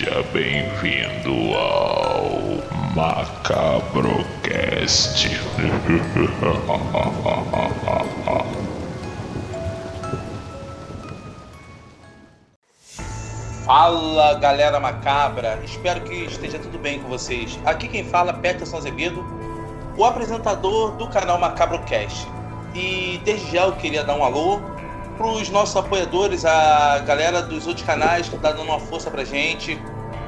Seja bem-vindo ao Macabrocast. Fala galera macabra, espero que esteja tudo bem com vocês. Aqui quem fala é Peterson Azevedo, o apresentador do canal Macabrocast. E desde já eu queria dar um alô para os nossos apoiadores, a galera dos outros canais que está dando uma força pra gente.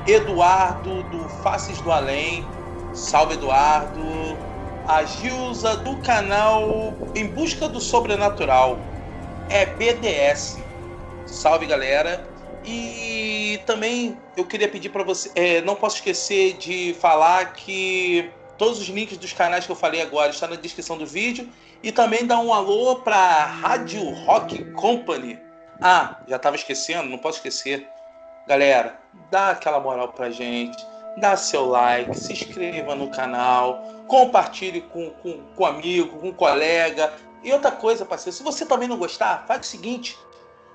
Eduardo do Faces do Além, salve Eduardo. A Gilza do canal Em Busca do Sobrenatural, é BDS. Salve galera. E também eu queria pedir para você, é, não posso esquecer de falar que todos os links dos canais que eu falei agora estão na descrição do vídeo e também dar um alô para Rádio Rock Company. Ah, já estava esquecendo, não posso esquecer. Galera, dá aquela moral pra gente, dá seu like, se inscreva no canal, compartilhe com, com, com amigo, com colega. E outra coisa, parceiro, se você também não gostar, faz o seguinte,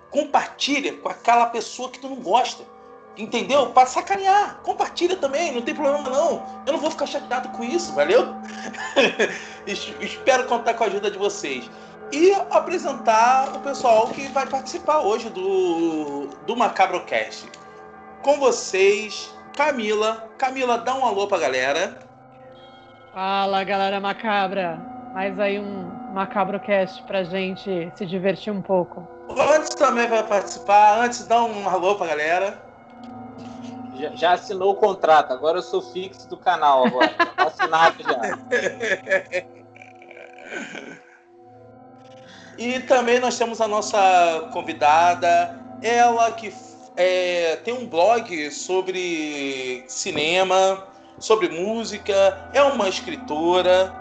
compartilha com aquela pessoa que tu não gosta. Entendeu? Para sacanear. Compartilha também, não tem problema não. Eu não vou ficar chateado com isso, valeu? Espero contar com a ajuda de vocês. E apresentar o pessoal que vai participar hoje do, do Macabrocast. Com vocês, Camila. Camila, dá um alô pra galera. Fala, galera macabra. Mais aí um Macabrocast pra gente se divertir um pouco. Antes também vai participar. Antes, dá um alô pra galera. Já, já, assinou o contrato, agora eu sou fixo do canal agora. Tá assinado já. E também nós temos a nossa convidada, ela que é, tem um blog sobre cinema, sobre música, é uma escritora.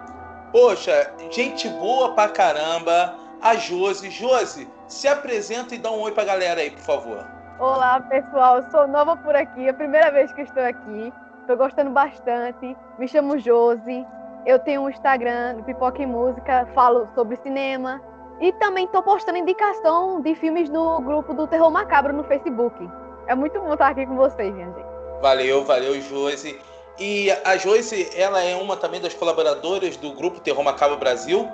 Poxa, gente boa pra caramba. A Josi. Josi, se apresenta e dá um oi pra galera aí, por favor. Olá, pessoal. Sou nova por aqui, é a primeira vez que estou aqui. Estou gostando bastante. Me chamo Josi. Eu tenho um Instagram, Pipoca e Música, falo sobre cinema. E também estou postando indicação de filmes no grupo do Terror Macabro no Facebook. É muito bom estar aqui com vocês, minha gente. Valeu, valeu, Josi. E a Joyce, ela é uma também das colaboradoras do grupo Terror Macabro Brasil.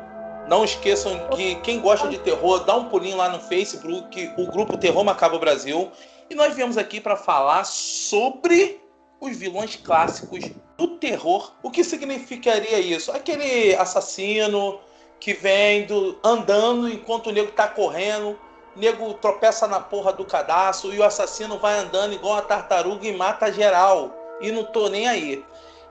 Não esqueçam que quem gosta de terror, dá um pulinho lá no Facebook, o grupo Terror Macabro Brasil. E nós viemos aqui para falar sobre os vilões clássicos do terror. O que significaria isso? Aquele assassino que vem do, andando enquanto o nego tá correndo, o nego tropeça na porra do cadastro e o assassino vai andando igual a tartaruga e mata geral. E não tô nem aí.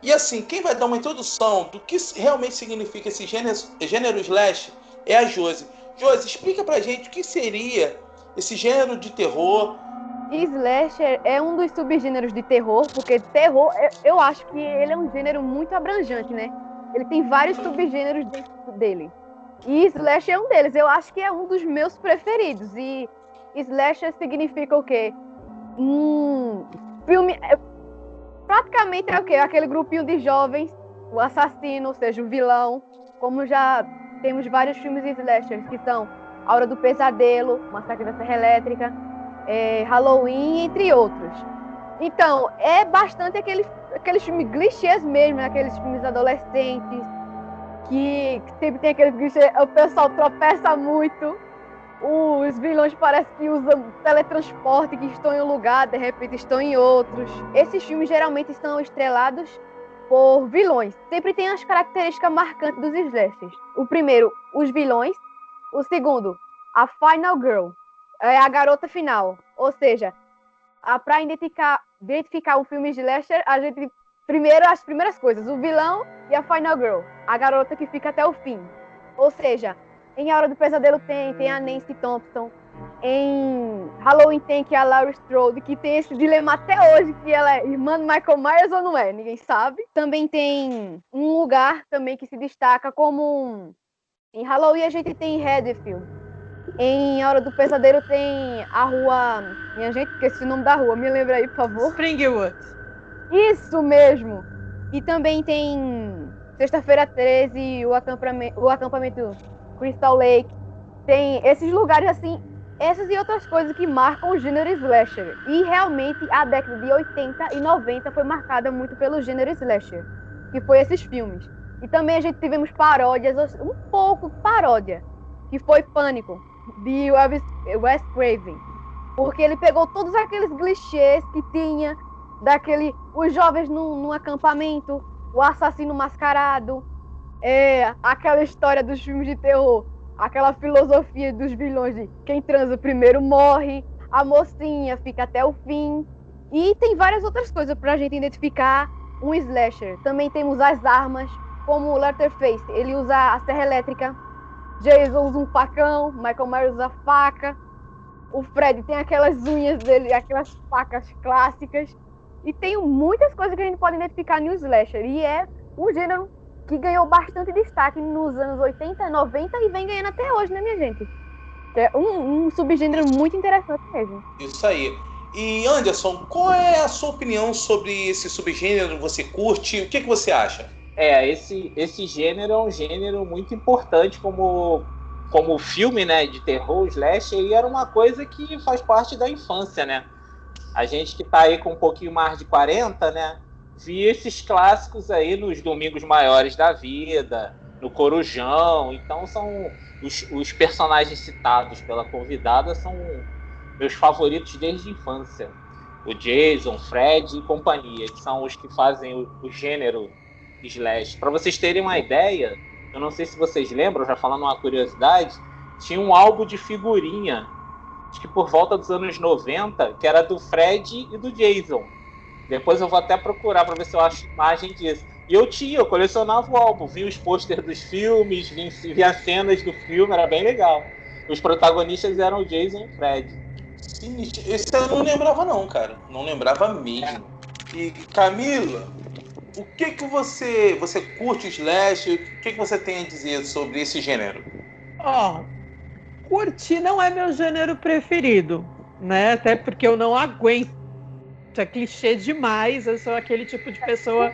E assim, quem vai dar uma introdução do que realmente significa esse gênero, gênero slash é a Josi. Josi, explica pra gente o que seria esse gênero de terror. Slasher é um dos subgêneros de terror, porque terror, eu acho que ele é um gênero muito abrangente, né? Ele tem vários subgêneros dentro dele. E Slasher é um deles. Eu acho que é um dos meus preferidos. E Slasher significa o quê? Um filme praticamente é o quê? Aquele grupinho de jovens, o assassino, ou seja, o vilão, como já temos vários filmes slashers, que são A Hora do Pesadelo, Massacre da Serra Elétrica, é, Halloween, entre outros. Então, é bastante aqueles, aqueles filmes clichês mesmo, né? aqueles filmes adolescentes, que, que sempre tem aqueles clichês, o pessoal tropeça muito, os vilões parecem que usam teletransporte, que estão em um lugar, de repente estão em outros. Esses filmes geralmente são estrelados por vilões. Sempre tem as características marcantes dos slashers. O primeiro, os vilões. O segundo, a final girl, é a garota final. Ou seja, para identificar, identificar um filme slasher, a gente primeiro as primeiras coisas, o vilão e a final girl, a garota que fica até o fim. Ou seja, em A Hora do Pesadelo tem, tem a Nancy Thompson. Em Halloween tem que é a Laurie Strode, que tem esse dilema até hoje, que ela é irmã do Michael Myers ou não é, ninguém sabe. Também tem um lugar também que se destaca como um... Em Halloween a gente tem Redfield. Em Hora do Pesadelo tem a rua... Minha gente, esqueci o nome da rua, me lembra aí, por favor. Springwood. Isso mesmo! E também tem Sexta-feira 13, o acampamento, o acampamento Crystal Lake. Tem esses lugares assim essas e outras coisas que marcam o gênero slasher. E realmente a década de 80 e 90 foi marcada muito pelo gênero slasher, que foi esses filmes. E também a gente tivemos paródias, um pouco paródia, que foi Pânico, de Wes Craven. Porque ele pegou todos aqueles clichês que tinha daquele os jovens num, num acampamento, o assassino mascarado, é, aquela história dos filmes de terror aquela filosofia dos vilões de quem transa primeiro morre, a mocinha fica até o fim. E tem várias outras coisas para a gente identificar um slasher. Também temos as armas, como o Letterface, ele usa a serra elétrica, Jason usa um facão, Michael Myers usa faca, o Fred tem aquelas unhas dele, aquelas facas clássicas. E tem muitas coisas que a gente pode identificar no slasher. E é um gênero que ganhou bastante destaque nos anos 80, 90 e vem ganhando até hoje, né, minha gente? É um, um subgênero muito interessante mesmo. Isso aí. E Anderson, qual é a sua opinião sobre esse subgênero? Você curte? O que, que você acha? É, esse, esse gênero é um gênero muito importante como, como filme né, de terror, slash, e era uma coisa que faz parte da infância, né? A gente que tá aí com um pouquinho mais de 40, né? vi esses clássicos aí nos domingos maiores da vida, no Corujão. Então são os, os personagens citados pela convidada são meus favoritos desde a infância. O Jason, Fred e companhia, que são os que fazem o, o gênero slash. Para vocês terem uma ideia, eu não sei se vocês lembram, já falando uma curiosidade, tinha um álbum de figurinha, acho que por volta dos anos 90, que era do Fred e do Jason depois eu vou até procurar para ver se eu acho imagem disso. E eu tinha, eu colecionava o álbum, vi os pôsteres dos filmes, vi, vi as cenas do filme, era bem legal. Os protagonistas eram o Jason e o Fred. Esse eu não lembrava não, cara. Não lembrava mesmo. E Camila, o que que você você curte o slash? O que que você tem a dizer sobre esse gênero? Ó, curtir não é meu gênero preferido, né? Até porque eu não aguento é clichê demais. Eu sou aquele tipo de pessoa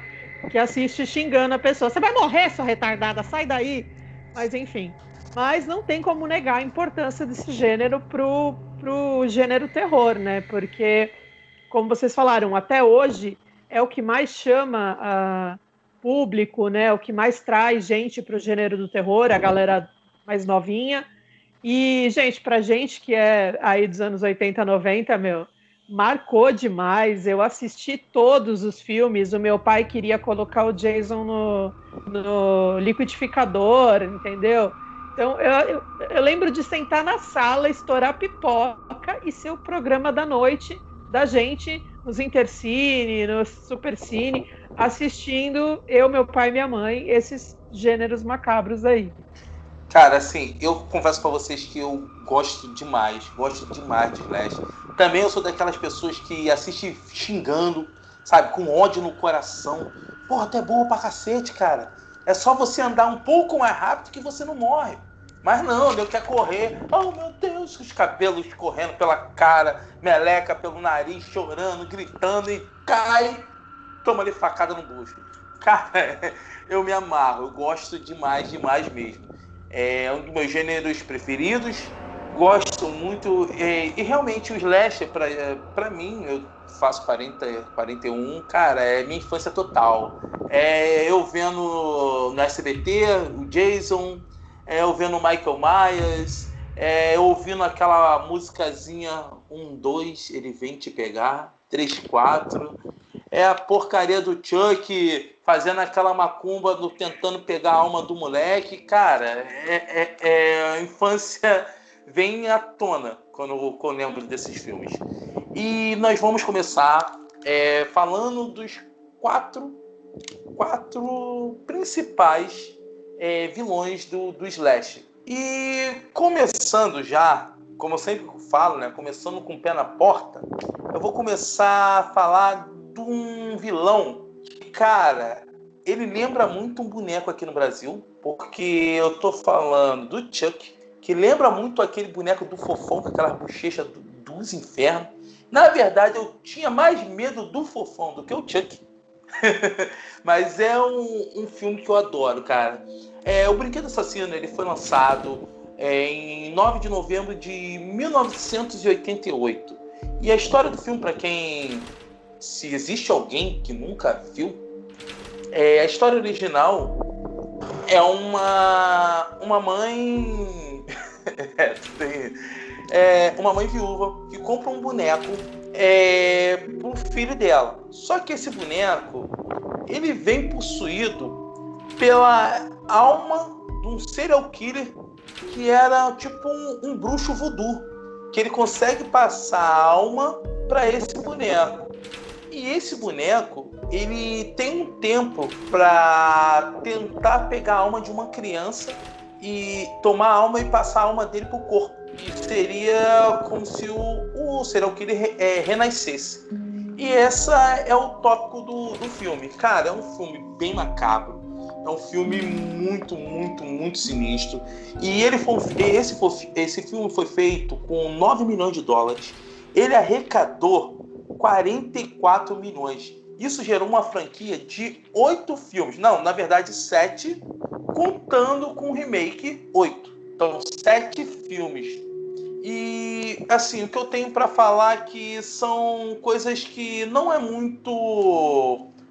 que assiste xingando a pessoa. Você vai morrer, sua retardada, sai daí. Mas enfim. Mas não tem como negar a importância desse gênero pro, pro gênero terror, né? Porque, como vocês falaram, até hoje é o que mais chama uh, público, né? O que mais traz gente pro gênero do terror, a galera mais novinha. E, gente, pra gente que é aí dos anos 80, 90, meu, marcou demais. Eu assisti todos os filmes. O meu pai queria colocar o Jason no, no liquidificador, entendeu? Então eu, eu, eu, lembro de sentar na sala, estourar pipoca e ser o programa da noite da gente nos Intercine, no Supercine, assistindo eu, meu pai e minha mãe, esses gêneros macabros aí. Cara, assim, eu confesso para vocês que eu gosto demais, gosto demais de Flash. Também eu sou daquelas pessoas que assistem xingando, sabe, com ódio no coração. Porra, tu é boa pra cacete, cara. É só você andar um pouco mais rápido que você não morre. Mas não, ele quer correr. Oh meu Deus, os cabelos correndo pela cara, meleca pelo nariz, chorando, gritando e cai. Toma ali facada no bucho. Cara, eu me amarro, eu gosto demais, demais mesmo. É um dos meus gêneros preferidos gosto muito. E, e realmente o Slasher, pra, pra mim, eu faço 40, 41, cara, é minha infância total. É eu vendo no SBT o Jason, é eu vendo o Michael Myers, é eu ouvindo aquela musicazinha 1, 2, ele vem te pegar, 3, 4. É a porcaria do Chuck fazendo aquela macumba no, tentando pegar a alma do moleque. Cara, é, é, é a infância vem à tona quando eu, lembro desses filmes. E nós vamos começar é, falando dos quatro, quatro principais é, vilões do, do Slash. E começando já, como eu sempre falo, né, começando com o pé na porta, eu vou começar a falar de um vilão cara, ele lembra muito um boneco aqui no Brasil, porque eu tô falando do Chuck, que lembra muito aquele boneco do fofão com aquela bochecha do, dos infernos. Na verdade, eu tinha mais medo do fofão do que o Chuck. Mas é um, um, filme que eu adoro, cara. É, o Brinquedo Assassino ele foi lançado é, em 9 de novembro de 1988. E a história do filme, para quem. Se existe alguém que nunca viu, é, a história original é uma, uma mãe. é, é, uma mãe viúva que compra um boneco é, pro filho dela. Só que esse boneco ele vem possuído pela alma de um serial killer que era tipo um, um bruxo voodoo, que ele consegue passar a alma para esse boneco. E esse boneco, ele tem um tempo para tentar pegar a alma de uma criança e tomar a alma e passar a alma dele pro corpo. E seria como se o, o serial killer é, renascesse. E essa é o tópico do, do filme. Cara, é um filme bem macabro. É um filme muito, muito, muito sinistro. E ele foi, esse, foi, esse filme foi feito com 9 milhões de dólares. Ele arrecadou 44 milhões. Isso gerou uma franquia de oito filmes. Não, na verdade, sete, contando com o remake, oito. Então, sete filmes. E, assim, o que eu tenho para falar que são coisas que não é muito.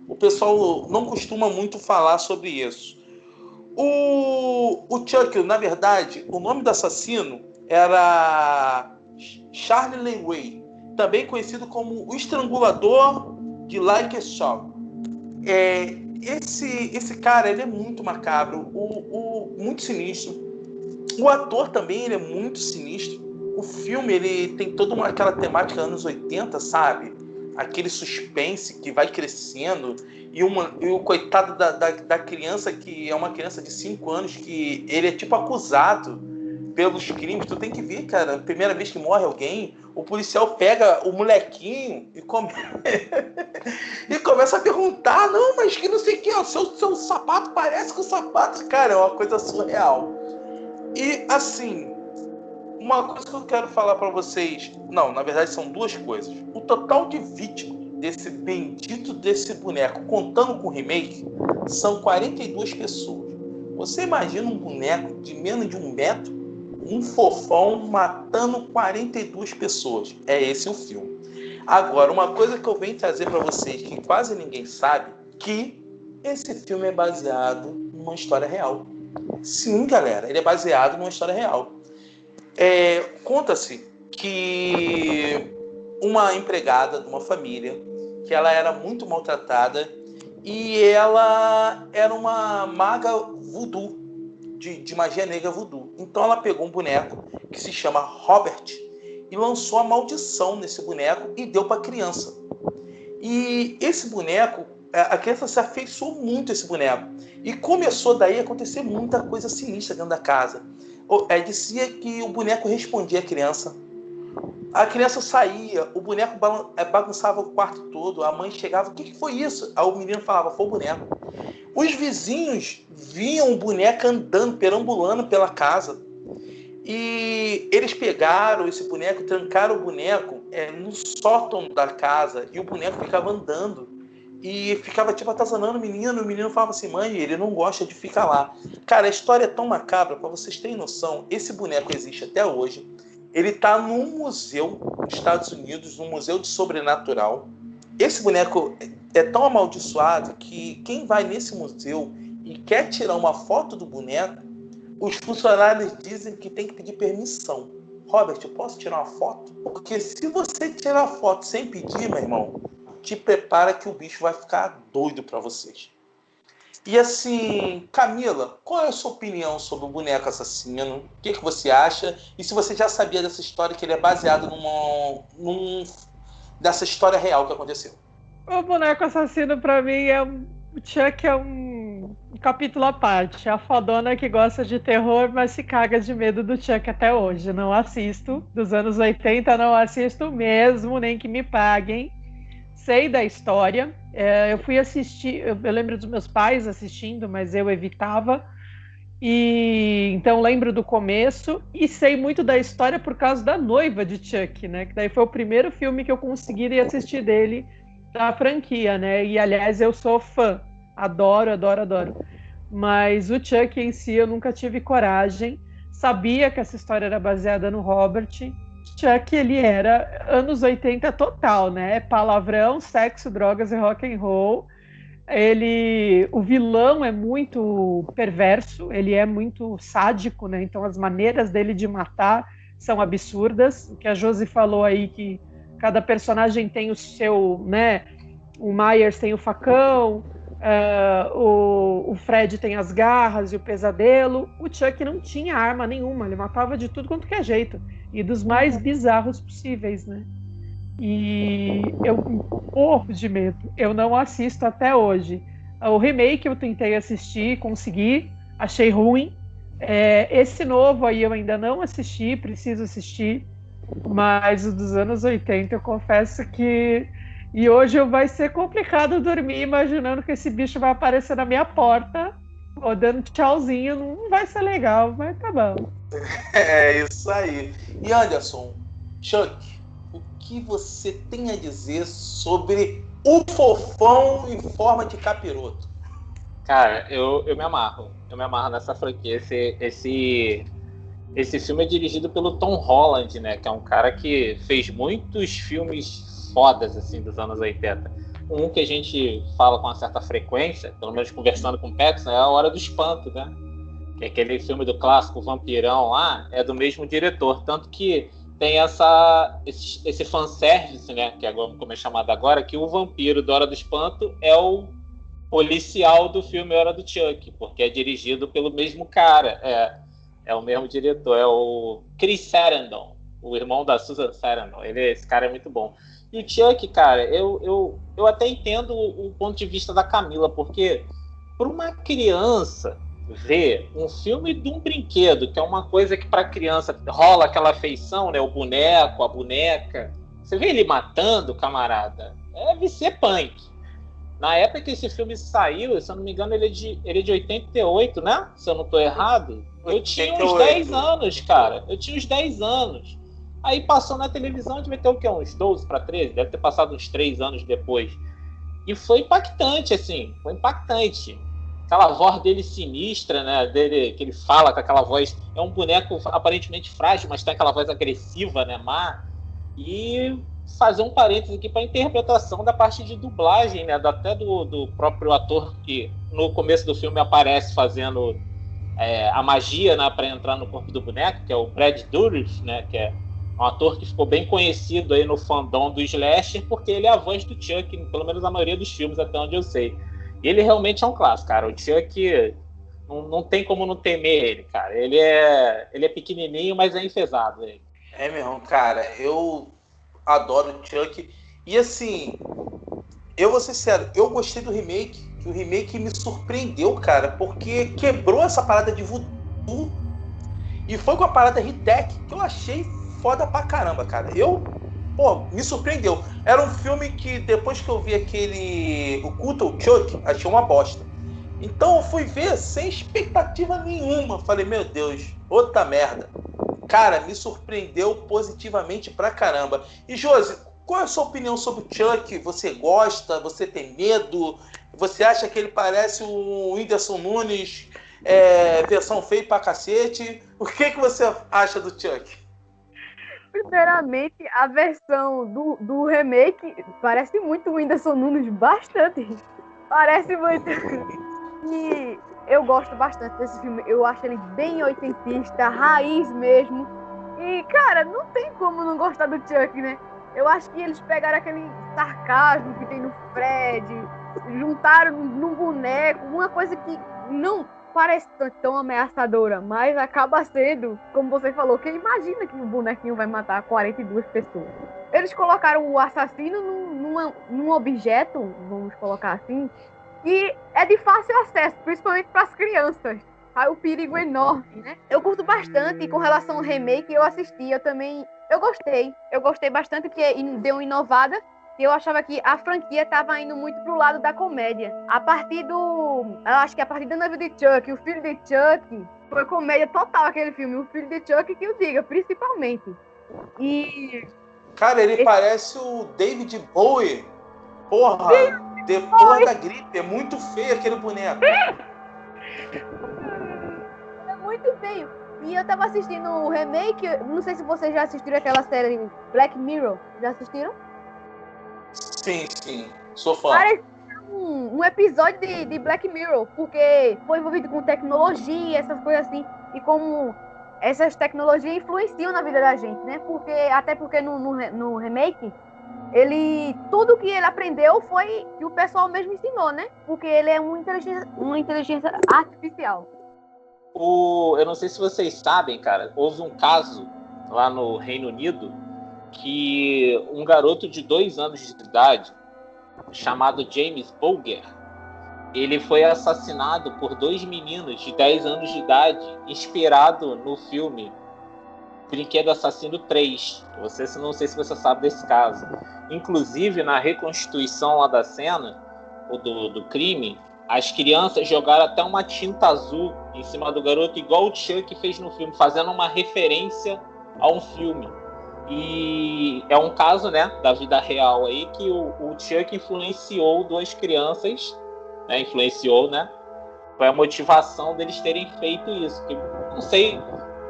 O pessoal não costuma muito falar sobre isso. O, o Chuck, na verdade, o nome do assassino era Charlie Leeway, também conhecido como o Estrangulador de Like Shaw. É, esse, esse cara ele é muito macabro, o, o, muito sinistro. O ator também ele é muito sinistro. O filme ele tem toda uma, aquela temática anos 80, sabe? Aquele suspense que vai crescendo e, uma, e o coitado da, da, da criança que é uma criança de 5 anos que ele é tipo acusado pelos crimes. Tu tem que ver, cara, primeira vez que morre alguém, o policial pega o molequinho e, come... e começa a perguntar, não, mas que não sei o que, ó, seu, seu sapato parece com o sapato. Cara, é uma coisa surreal. E assim, uma coisa que eu quero falar para vocês, não, na verdade são duas coisas. O total de vítimas desse bendito desse boneco, contando com o remake, são 42 pessoas. Você imagina um boneco de menos de um metro um fofão matando 42 pessoas. É esse o filme. Agora, uma coisa que eu venho trazer para vocês que quase ninguém sabe, que esse filme é baseado numa história real. Sim, galera, ele é baseado numa história real. É, Conta-se que uma empregada de uma família, que ela era muito maltratada e ela era uma maga voodoo de, de magia negra voodoo. Então ela pegou um boneco que se chama Robert e lançou a maldição nesse boneco e deu para a criança. E esse boneco, é, a criança se afeiçoou muito a esse boneco. E começou daí a acontecer muita coisa sinistra dentro da casa. É, dizia que o boneco respondia à criança. A criança saía, o boneco é, bagunçava o quarto todo, a mãe chegava, o que, que foi isso? Aí o menino falava, foi o boneco. Os vizinhos viam o boneco andando, perambulando pela casa. E eles pegaram esse boneco, trancaram o boneco é, no sótão da casa e o boneco ficava andando e ficava tipo atazanando o menino. O menino falava assim: mãe, ele não gosta de ficar lá. Cara, a história é tão macabra, para vocês terem noção, esse boneco existe até hoje. Ele está num museu nos Estados Unidos, no Museu de Sobrenatural. Esse boneco é tão amaldiçoado que quem vai nesse museu e quer tirar uma foto do boneco, os funcionários dizem que tem que pedir permissão. Robert, eu posso tirar uma foto? Porque se você tirar a foto sem pedir, meu irmão, te prepara que o bicho vai ficar doido para vocês. E assim, Camila, qual é a sua opinião sobre o boneco assassino? O que, que você acha? E se você já sabia dessa história, que ele é baseado numa, num, dessa história real que aconteceu? O boneco assassino, para mim, é um. Chuck é um, um capítulo à parte. A fodona que gosta de terror, mas se caga de medo do Chuck até hoje. Não assisto. Dos anos 80, não assisto mesmo, nem que me paguem. Sei da história. É, eu fui assistir. Eu, eu lembro dos meus pais assistindo, mas eu evitava. E então lembro do começo e sei muito da história por causa da noiva de Chuck, né? Que daí foi o primeiro filme que eu consegui assistir dele da franquia, né? E aliás, eu sou fã, adoro, adoro, adoro. Mas o Chuck em si eu nunca tive coragem. sabia que essa história era baseada no Robert. Chuck, ele era anos 80 total, né? Palavrão, sexo, drogas e rock and roll. Ele, o vilão é muito perverso, ele é muito sádico, né? Então as maneiras dele de matar são absurdas. O que a Josi falou aí que cada personagem tem o seu, né? O Myers tem o facão, uh, o, o, Fred tem as garras e o pesadelo. O Chuck não tinha arma nenhuma, ele matava de tudo quanto que é jeito e dos mais bizarros possíveis, né? E eu morro de medo. Eu não assisto até hoje. O remake eu tentei assistir, consegui, achei ruim. É, esse novo aí eu ainda não assisti, preciso assistir. Mas o dos anos 80, eu confesso que. E hoje vai ser complicado dormir imaginando que esse bicho vai aparecer na minha porta, ou dando tchauzinho. Não vai ser legal, mas tá bom. É isso aí. E Anderson, Chuck, o que você tem a dizer sobre o fofão em forma de capiroto? Cara, eu, eu me amarro. Eu me amarro nessa franquia. Esse, esse esse filme é dirigido pelo Tom Holland, né? Que é um cara que fez muitos filmes fodas, assim, dos anos 80. Um que a gente fala com uma certa frequência, pelo menos conversando com o Peterson, é A Hora do Espanto, né? Que é aquele filme do clássico Vampirão lá, é do mesmo diretor. Tanto que tem essa, esse, esse fanservice, né? Que é como é chamado agora, que o vampiro da Hora do Espanto é o policial do filme Hora do Chuck, porque é dirigido pelo mesmo cara. É, é o mesmo diretor, é o Chris Sarandon, o irmão da Susan Sarandon. Ele, esse cara é muito bom. E o Chuck, cara, eu, eu, eu até entendo o, o ponto de vista da Camila, porque para uma criança ver um filme de um brinquedo, que é uma coisa que para criança rola aquela afeição, né? O boneco, a boneca. Você vê ele matando, camarada, deve ser punk. Na época que esse filme saiu, se eu não me engano, ele é de, ele é de 88, né? Se eu não estou errado. Eu tinha uns 10 anos, cara. Eu tinha uns 10 anos. Aí passou na televisão, devia ter o quê? Uns 12 para 13? Deve ter passado uns 3 anos depois. E foi impactante, assim. Foi impactante. Aquela voz dele sinistra, né? Dele, que ele fala com aquela voz. É um boneco aparentemente frágil, mas tem aquela voz agressiva, né? Má. E fazer um parênteses aqui para a interpretação da parte de dublagem, né? Até do, do próprio ator que no começo do filme aparece fazendo é, a magia né, para entrar no corpo do boneco, que é o Brad Dourif, né? Que é um ator que ficou bem conhecido aí no fandom do slasher, porque ele é a voz do Chuck, pelo menos a maioria dos filmes, até onde eu sei. E ele realmente é um clássico, cara. O Chuck não, não tem como não temer ele, cara. Ele é, ele é pequenininho, mas é enfesado. Ele. É mesmo, cara. Eu adoro o Chuck. E assim, eu vou ser sério, eu gostei do remake, o remake me surpreendeu, cara, porque quebrou essa parada de voodoo e foi com a parada Ritec que eu achei foda pra caramba, cara. Eu, pô, me surpreendeu. Era um filme que depois que eu vi aquele O Culto Chuck, achei uma bosta. Então eu fui ver sem expectativa nenhuma. Falei, meu Deus, outra merda cara, me surpreendeu positivamente pra caramba. E Josi, qual é a sua opinião sobre o Chuck? Você gosta? Você tem medo? Você acha que ele parece o Whindersson Nunes é, versão feia pra cacete? O que, que você acha do Chuck? Primeiramente, a versão do, do remake parece muito o Whindersson Nunes, bastante. Parece muito. E eu gosto bastante desse filme. Eu acho ele bem oitentista, raiz mesmo. E, cara, não tem como não gostar do Chuck, né? Eu acho que eles pegaram aquele sarcasmo que tem no Fred, juntaram num boneco, uma coisa que não parece tão ameaçadora, mas acaba sendo, como você falou, quem imagina que o bonequinho vai matar 42 pessoas. Eles colocaram o assassino num, num, num objeto, vamos colocar assim, e é de fácil acesso, principalmente para as crianças. Aí o perigo é enorme, né? Eu curto bastante com relação ao remake eu assisti, eu também eu gostei. Eu gostei bastante que deu uma inovada. E eu achava que a franquia estava indo muito pro lado da comédia. A partir do. Eu acho que a partir da noiva de Chuck, o filho de Chuck, foi comédia total aquele filme. O filho de Chuck que eu diga, principalmente. E. Cara, ele Esse... parece o David Bowie. Porra! Sim. Depois da gripe, é muito feio aquele boneco. É muito feio. E eu tava assistindo o remake, não sei se vocês já assistiram aquela série Black Mirror. Já assistiram? Sim, sim. Sou fã. Parece um, um episódio de, de Black Mirror, porque foi envolvido com tecnologia, essas coisas assim, e como essas tecnologias influenciam na vida da gente, né? Porque, até porque no, no, no remake, ele. Tudo que ele aprendeu foi que o pessoal mesmo ensinou, né? Porque ele é uma inteligência, uma inteligência artificial. O, eu não sei se vocês sabem, cara, houve um caso lá no Reino Unido que um garoto de dois anos de idade, chamado James Bulger, ele foi assassinado por dois meninos de 10 anos de idade, inspirado no filme Brinquedo Assassino 3. Você não sei se você sabe desse caso. Inclusive, na reconstituição lá da cena, ou do, do crime, as crianças jogaram até uma tinta azul em cima do garoto, igual o Chuck fez no filme, fazendo uma referência a um filme. E é um caso, né, da vida real aí, que o, o Chuck influenciou duas crianças, né, influenciou, né, foi a motivação deles terem feito isso. Que não sei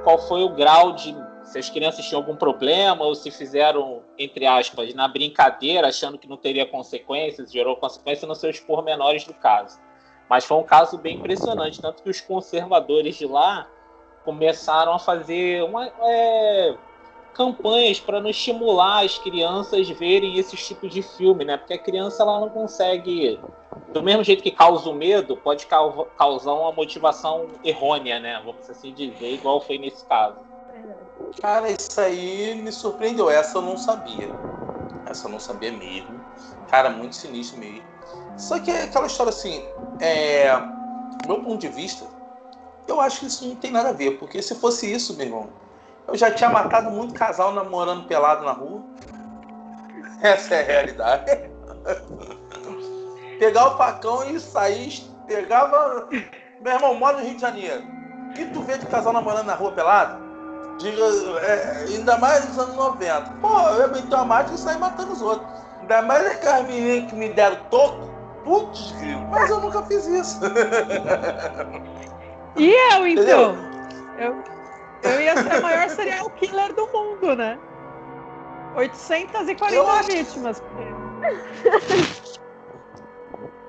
qual foi o grau de se as crianças tinham algum problema ou se fizeram, entre aspas, na brincadeira, achando que não teria consequências, gerou consequências nos seus pormenores do caso. Mas foi um caso bem impressionante, tanto que os conservadores de lá começaram a fazer uma, é, campanhas para não estimular as crianças verem esses tipos de filme, né? Porque a criança ela não consegue, do mesmo jeito que causa o medo, pode cau- causar uma motivação errônea, né? Vamos assim dizer, igual foi nesse caso. Cara, isso aí me surpreendeu. Essa eu não sabia. Essa eu não sabia mesmo. Cara, muito sinistro mesmo. Só que é aquela história assim, é. do meu ponto de vista, eu acho que isso não tem nada a ver. Porque se fosse isso, meu irmão, eu já tinha matado muito casal namorando pelado na rua. Essa é a realidade. Pegar o facão e sair, pegava. Meu irmão, mora no Rio de Janeiro. O que tu vê de casal namorando na rua pelado? Diga, é, ainda mais nos anos 90. Pô, eu meter uma máquina e sair matando os outros. Ainda mais aquelas meninas que me deram toco. Putz, grilo. Mas eu nunca fiz isso. E eu, então? Eu, eu ia ser a maior serial killer do mundo, né? 840 Eu acho- vítimas.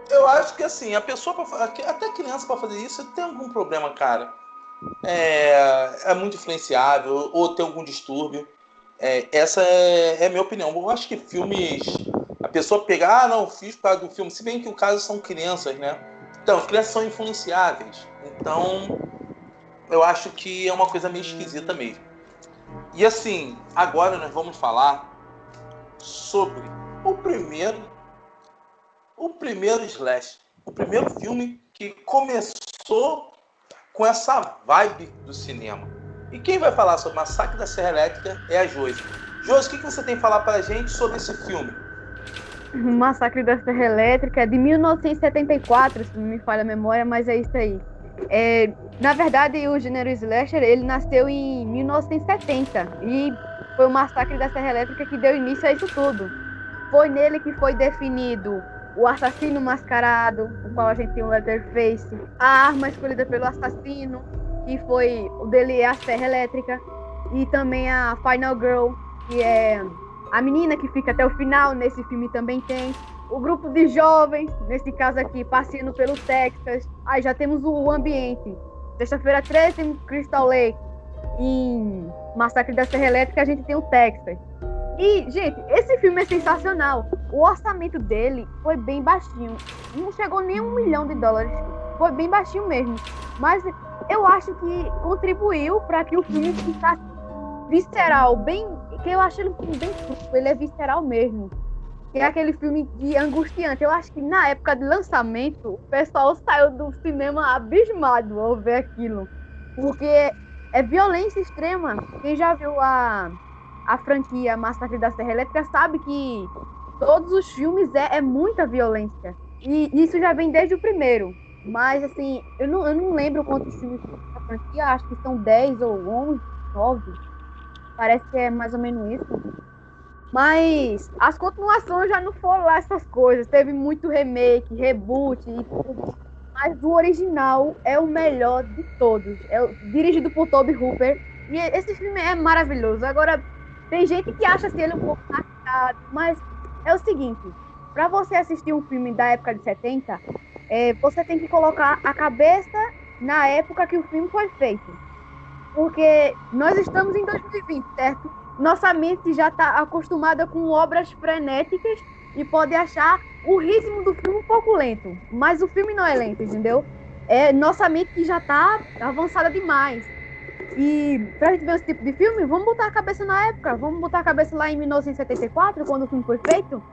Eu acho que assim, a pessoa, pra, até criança pra fazer isso, tem algum problema, cara. É, é muito influenciável, ou tem algum distúrbio. É, essa é, é a minha opinião. Eu acho que filmes. A pessoa pegar, ah, não, fiz por causa do filme. Se bem que o caso são crianças, né? Então, crianças são influenciáveis. Então, eu acho que é uma coisa meio esquisita mesmo. E assim, agora nós vamos falar sobre o primeiro o primeiro Slash, o primeiro filme que começou com essa vibe do cinema. E quem vai falar sobre Massacre da Serra Elétrica é a Josi. Josi, o que, que você tem a falar pra gente sobre esse filme? O Massacre da Serra Elétrica é de 1974, se não me falha a memória, mas é isso aí. É, na verdade, o gênero slasher, ele nasceu em 1970 e foi o Massacre da Serra Elétrica que deu início a isso tudo. Foi nele que foi definido o assassino mascarado, o qual a gente tem o Leatherface, a arma escolhida pelo assassino, que foi o dele é a Serra Elétrica, e também a Final Girl, que é a menina que fica até o final, nesse filme também tem. O grupo de jovens, nesse caso aqui, passeando pelo Texas. Aí já temos o ambiente. Sexta-feira 13 em Crystal Lake. Em Massacre da Serra Elétrica a gente tem o Texas. E, gente, esse filme é sensacional. O orçamento dele foi bem baixinho. Não chegou nem um milhão de dólares. Foi bem baixinho mesmo. Mas eu acho que contribuiu para que o filme ficasse visceral, bem. Que eu acho ele bem fofo, ele é visceral mesmo. É aquele filme de angustiante. Eu acho que na época de lançamento, o pessoal saiu do cinema abismado ao ver aquilo. Porque é violência extrema. Quem já viu a, a franquia Massacre da Serra Elétrica sabe que todos os filmes é, é muita violência. E isso já vem desde o primeiro. Mas, assim, eu não, eu não lembro quantos filmes tem a franquia. Acho que são 10 ou 11, 9. Parece que é mais ou menos isso. Mas as continuações já não foram lá essas coisas. Teve muito remake, reboot e tudo. mas o original é o melhor de todos. É dirigido por Toby Hooper. E esse filme é maravilhoso. Agora, tem gente que acha assim, ele um pouco marcado, mas é o seguinte: para você assistir um filme da época de 70, é, você tem que colocar a cabeça na época que o filme foi feito. Porque nós estamos em 2020, certo? Nossa mente já está acostumada com obras frenéticas e pode achar o ritmo do filme um pouco lento. Mas o filme não é lento, entendeu? É nossa mente que já está avançada demais. E pra gente ver esse tipo de filme, vamos botar a cabeça na época. Vamos botar a cabeça lá em 1974, quando o filme foi feito.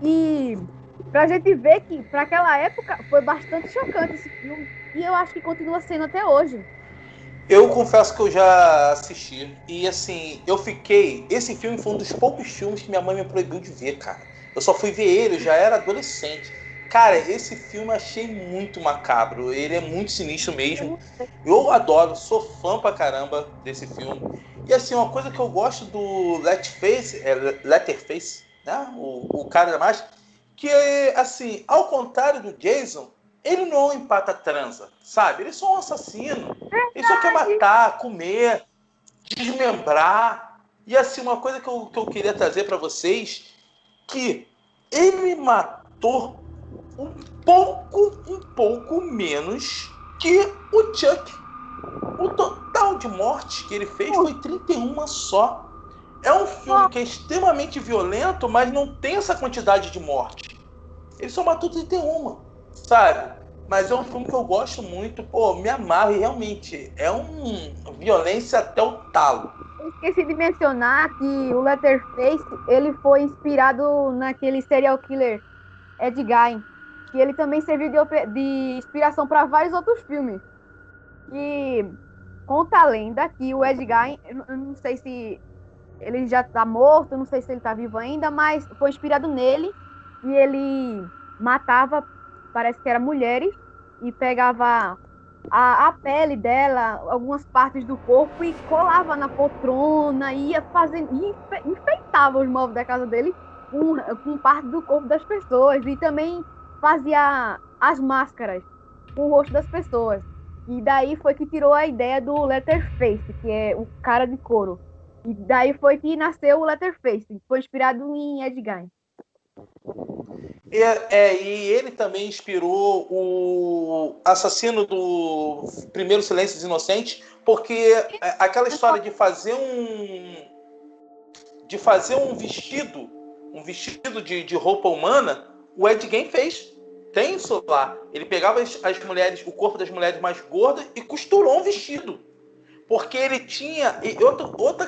E pra gente ver que, para aquela época, foi bastante chocante esse filme. E eu acho que continua sendo até hoje. Eu confesso que eu já assisti. E assim, eu fiquei. Esse filme foi um dos poucos filmes que minha mãe me proibiu de ver, cara. Eu só fui ver ele, eu já era adolescente. Cara, esse filme eu achei muito macabro. Ele é muito sinistro mesmo. Eu adoro, sou fã pra caramba desse filme. E assim, uma coisa que eu gosto do Letterface, é, Letterface, né? O, o cara da máscara, que é assim, ao contrário do Jason, ele não é um empata transa, sabe? Ele é só um assassino. Ele só quer matar, comer, desmembrar. E assim, uma coisa que eu, que eu queria trazer pra vocês, que ele matou um pouco, um pouco menos que o Chuck. O total de mortes que ele fez foi 31 só. É um filme que é extremamente violento, mas não tem essa quantidade de morte. Ele só matou 31, sabe? Mas é um filme que eu gosto muito, pô, me amarro e realmente é um violência até o talo. Eu esqueci de mencionar que o Letterface, ele foi inspirado naquele serial killer Ed Gein, que ele também serviu de, de inspiração para vários outros filmes. E conta a lenda que o Ed Gein, eu não- sei se ele já tá morto, não sei se ele tá vivo ainda, mas foi inspirado nele e ele matava, parece que era mulheres, e pegava a, a pele dela, algumas partes do corpo e colava na poltrona, ia fazendo, e enfe- enfeitava os móveis da casa dele com, com parte do corpo das pessoas e também fazia as máscaras com o rosto das pessoas. E daí foi que tirou a ideia do Letterface, que é o cara de couro. E daí foi que nasceu o Letterface, foi inspirado em Ed Gein. E, é, e ele também inspirou o assassino do Primeiro Silêncio dos Inocentes, porque é, aquela história de fazer um de fazer um vestido, um vestido de, de roupa humana, o Ed Gein fez. Tem isso lá. Ele pegava as, as mulheres, o corpo das mulheres mais gordas e costurou um vestido. Porque ele tinha. E outro, outro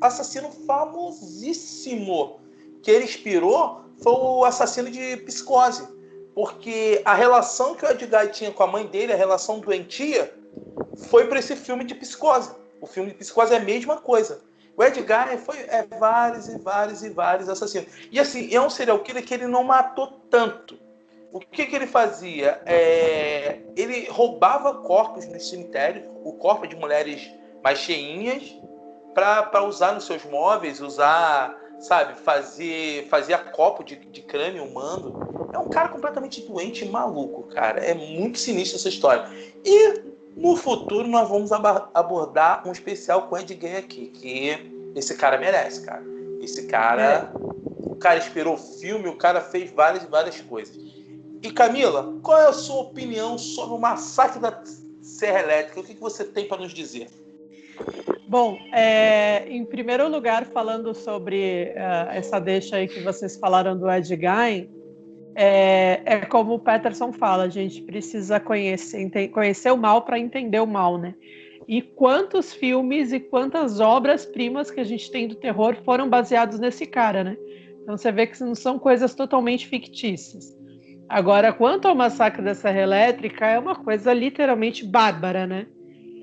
assassino famosíssimo que ele inspirou foi o assassino de psicose. Porque a relação que o Edgar tinha com a mãe dele, a relação doentia, foi para esse filme de psicose. O filme de psicose é a mesma coisa. O Edgar foi é, vários e vários e vários assassinos. E assim, é um serial killer que ele não matou tanto. O que, que ele fazia? É, ele roubava corpos no cemitério, o corpo de mulheres mais cheinhas, para usar nos seus móveis, usar, sabe, fazer, fazer copo de, de crânio humano. É um cara completamente doente e maluco, cara. É muito sinistro essa história. E no futuro nós vamos aba- abordar um especial com o Ed Gay aqui, que esse cara merece, cara. Esse cara, o cara inspirou o filme, o cara fez várias e várias coisas. E Camila, qual é a sua opinião sobre o massacre da Serra Elétrica? O que, que você tem para nos dizer? Bom, é, em primeiro lugar, falando sobre uh, essa deixa aí que vocês falaram do Ed Gein, é, é, como o Peterson fala, a gente precisa conhecer, conhecer o mal para entender o mal, né? E quantos filmes e quantas obras-primas que a gente tem do terror foram baseados nesse cara, né? Então você vê que não são coisas totalmente fictícias. Agora, quanto ao massacre da Serra Elétrica, é uma coisa literalmente bárbara, né?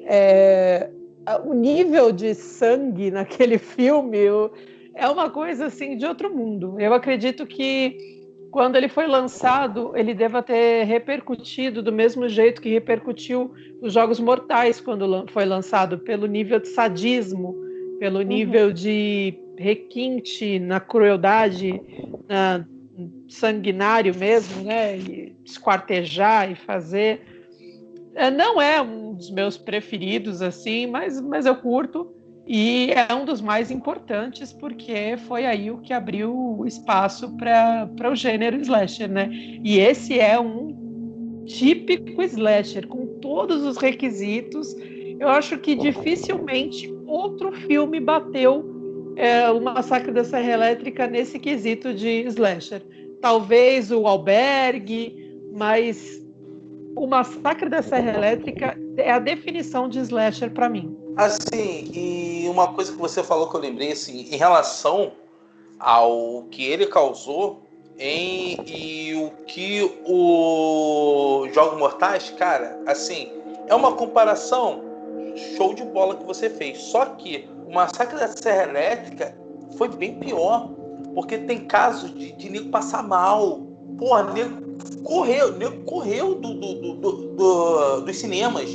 É, o nível de sangue naquele filme é uma coisa assim de outro mundo. Eu acredito que quando ele foi lançado, ele deva ter repercutido do mesmo jeito que repercutiu os Jogos Mortais quando foi lançado, pelo nível de sadismo, pelo nível uhum. de requinte na crueldade, na, sanguinário mesmo, né? E esquartejar e fazer. É, não é um dos meus preferidos, assim, mas, mas eu curto. E é um dos mais importantes, porque foi aí o que abriu o espaço para o gênero slasher, né? E esse é um típico slasher, com todos os requisitos. Eu acho que dificilmente outro filme bateu é, o Massacre da Serra Elétrica nesse quesito de slasher. Talvez o Albergue, mas o Massacre da Serra Elétrica é a definição de slasher para mim. Assim, e uma coisa que você falou que eu lembrei, assim, em relação ao que ele causou em, e o que o Jogos Mortais, cara, assim, é uma comparação show de bola que você fez. Só que o Massacre da Serra Elétrica foi bem pior, porque tem casos de, de nego passar mal. Porra, nego correu, nego correu do, do, do, do, dos cinemas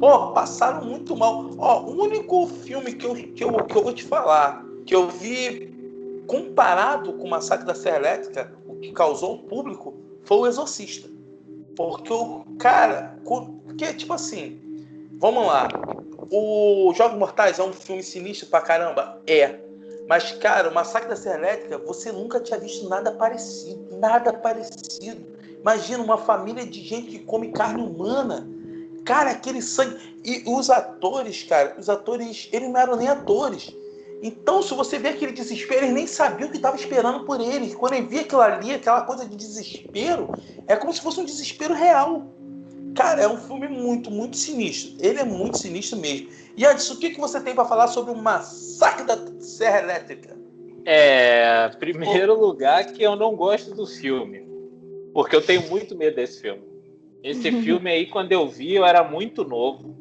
Pô, passaram muito mal. Ó, o único filme que eu, que, eu, que eu vou te falar, que eu vi comparado com o Massacre da Serra Elétrica, o que causou o público, foi o Exorcista. Porque o cara. Porque, tipo assim, vamos lá. O Jogos Mortais é um filme sinistro pra caramba? É. Mas, cara, o Massacre da Serra você nunca tinha visto nada parecido. Nada parecido. Imagina uma família de gente que come carne humana Cara, aquele sangue. E os atores, cara, os atores, eles não eram nem atores. Então, se você vê aquele desespero, eles nem sabiam o que estava esperando por eles. Quando ele via aquilo ali, aquela coisa de desespero, é como se fosse um desespero real. Cara, é um filme muito, muito sinistro. Ele é muito sinistro mesmo. E antes, o que, que você tem para falar sobre o massacre da Serra Elétrica? É, primeiro lugar que eu não gosto do filme, porque eu tenho muito medo desse filme. Esse uhum. filme aí, quando eu vi, eu era muito novo.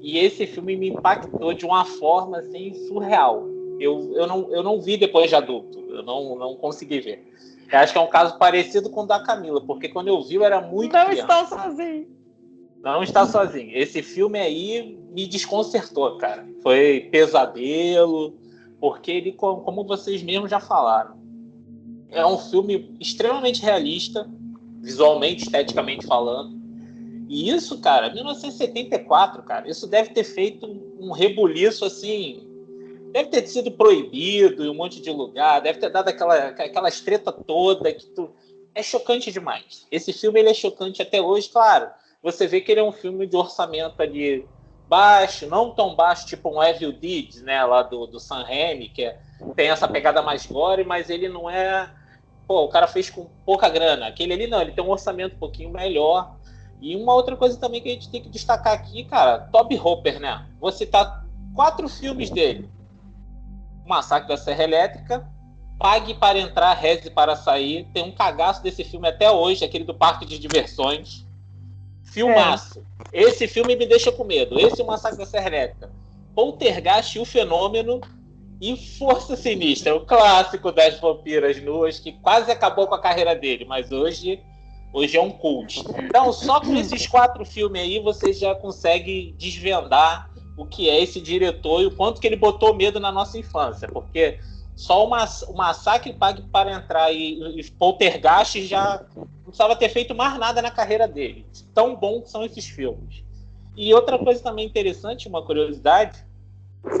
E esse filme me impactou de uma forma assim surreal. Eu, eu, não, eu não vi depois de adulto. Eu não, não consegui ver. Eu acho que é um caso parecido com o da Camila, porque quando eu vi, eu era muito. Não criança. está sozinho. Não está sozinho. Esse filme aí me desconcertou, cara. Foi pesadelo, porque ele, como vocês mesmos já falaram, é um filme extremamente realista visualmente, esteticamente falando. E isso, cara, 1974, cara, isso deve ter feito um rebuliço assim. Deve ter sido proibido em um monte de lugar, deve ter dado aquela, aquela treta toda que tu. É chocante demais. Esse filme ele é chocante até hoje, claro. Você vê que ele é um filme de orçamento ali baixo, não tão baixo, tipo um Evil Deeds, né, lá do, do Sam Raimi, que é, tem essa pegada mais gore, mas ele não é pô, o cara fez com pouca grana. Aquele ali não, ele tem um orçamento um pouquinho melhor. E uma outra coisa também que a gente tem que destacar aqui, cara, Toby Hopper, né? Vou citar quatro filmes dele. O Massacre da Serra Elétrica, Pague para entrar, reze para sair. Tem um cagaço desse filme até hoje, aquele do Parque de Diversões. Filmaço. É. Esse filme me deixa com medo. Esse é o Massacre da Serra Elétrica. Poltergeist e o Fenômeno e Força Sinistra, o clássico das vampiras nuas, que quase acabou com a carreira dele, mas hoje, hoje é um cult. Então, só com esses quatro filmes aí, você já consegue desvendar o que é esse diretor e o quanto que ele botou medo na nossa infância, porque só uma, o Massacre Pague para Entrar e, e Poltergeist já não precisava ter feito mais nada na carreira dele. Tão bom que são esses filmes. E outra coisa também interessante, uma curiosidade,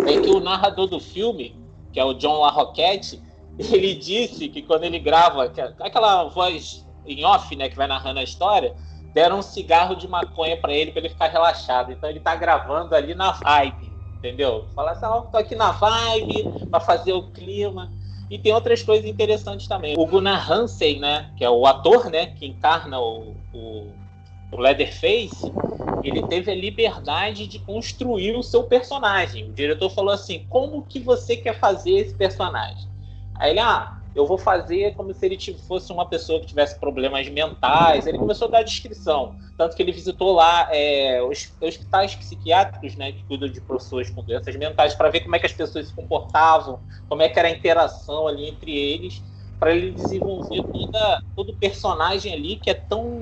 é que o narrador do filme, que é o John LaRoquette, ele disse que quando ele grava, aquela voz em off, né, que vai narrando a história, deram um cigarro de maconha para ele para ele ficar relaxado. Então ele tá gravando ali na vibe, entendeu? Fala assim, ó, oh, tô aqui na vibe para fazer o clima. E tem outras coisas interessantes também. O Gunnar Hansen, né, que é o ator, né, que encarna o, o, o Leatherface, ele teve a liberdade de construir o seu personagem. O diretor falou assim: como que você quer fazer esse personagem? Aí ele, ah, eu vou fazer como se ele fosse uma pessoa que tivesse problemas mentais. Ele começou a dar a descrição. Tanto que ele visitou lá é, os hospitais psiquiátricos, né, que cuidam de pessoas com doenças mentais, para ver como é que as pessoas se comportavam, como é que era a interação ali entre eles, para ele desenvolver toda, todo o personagem ali que é tão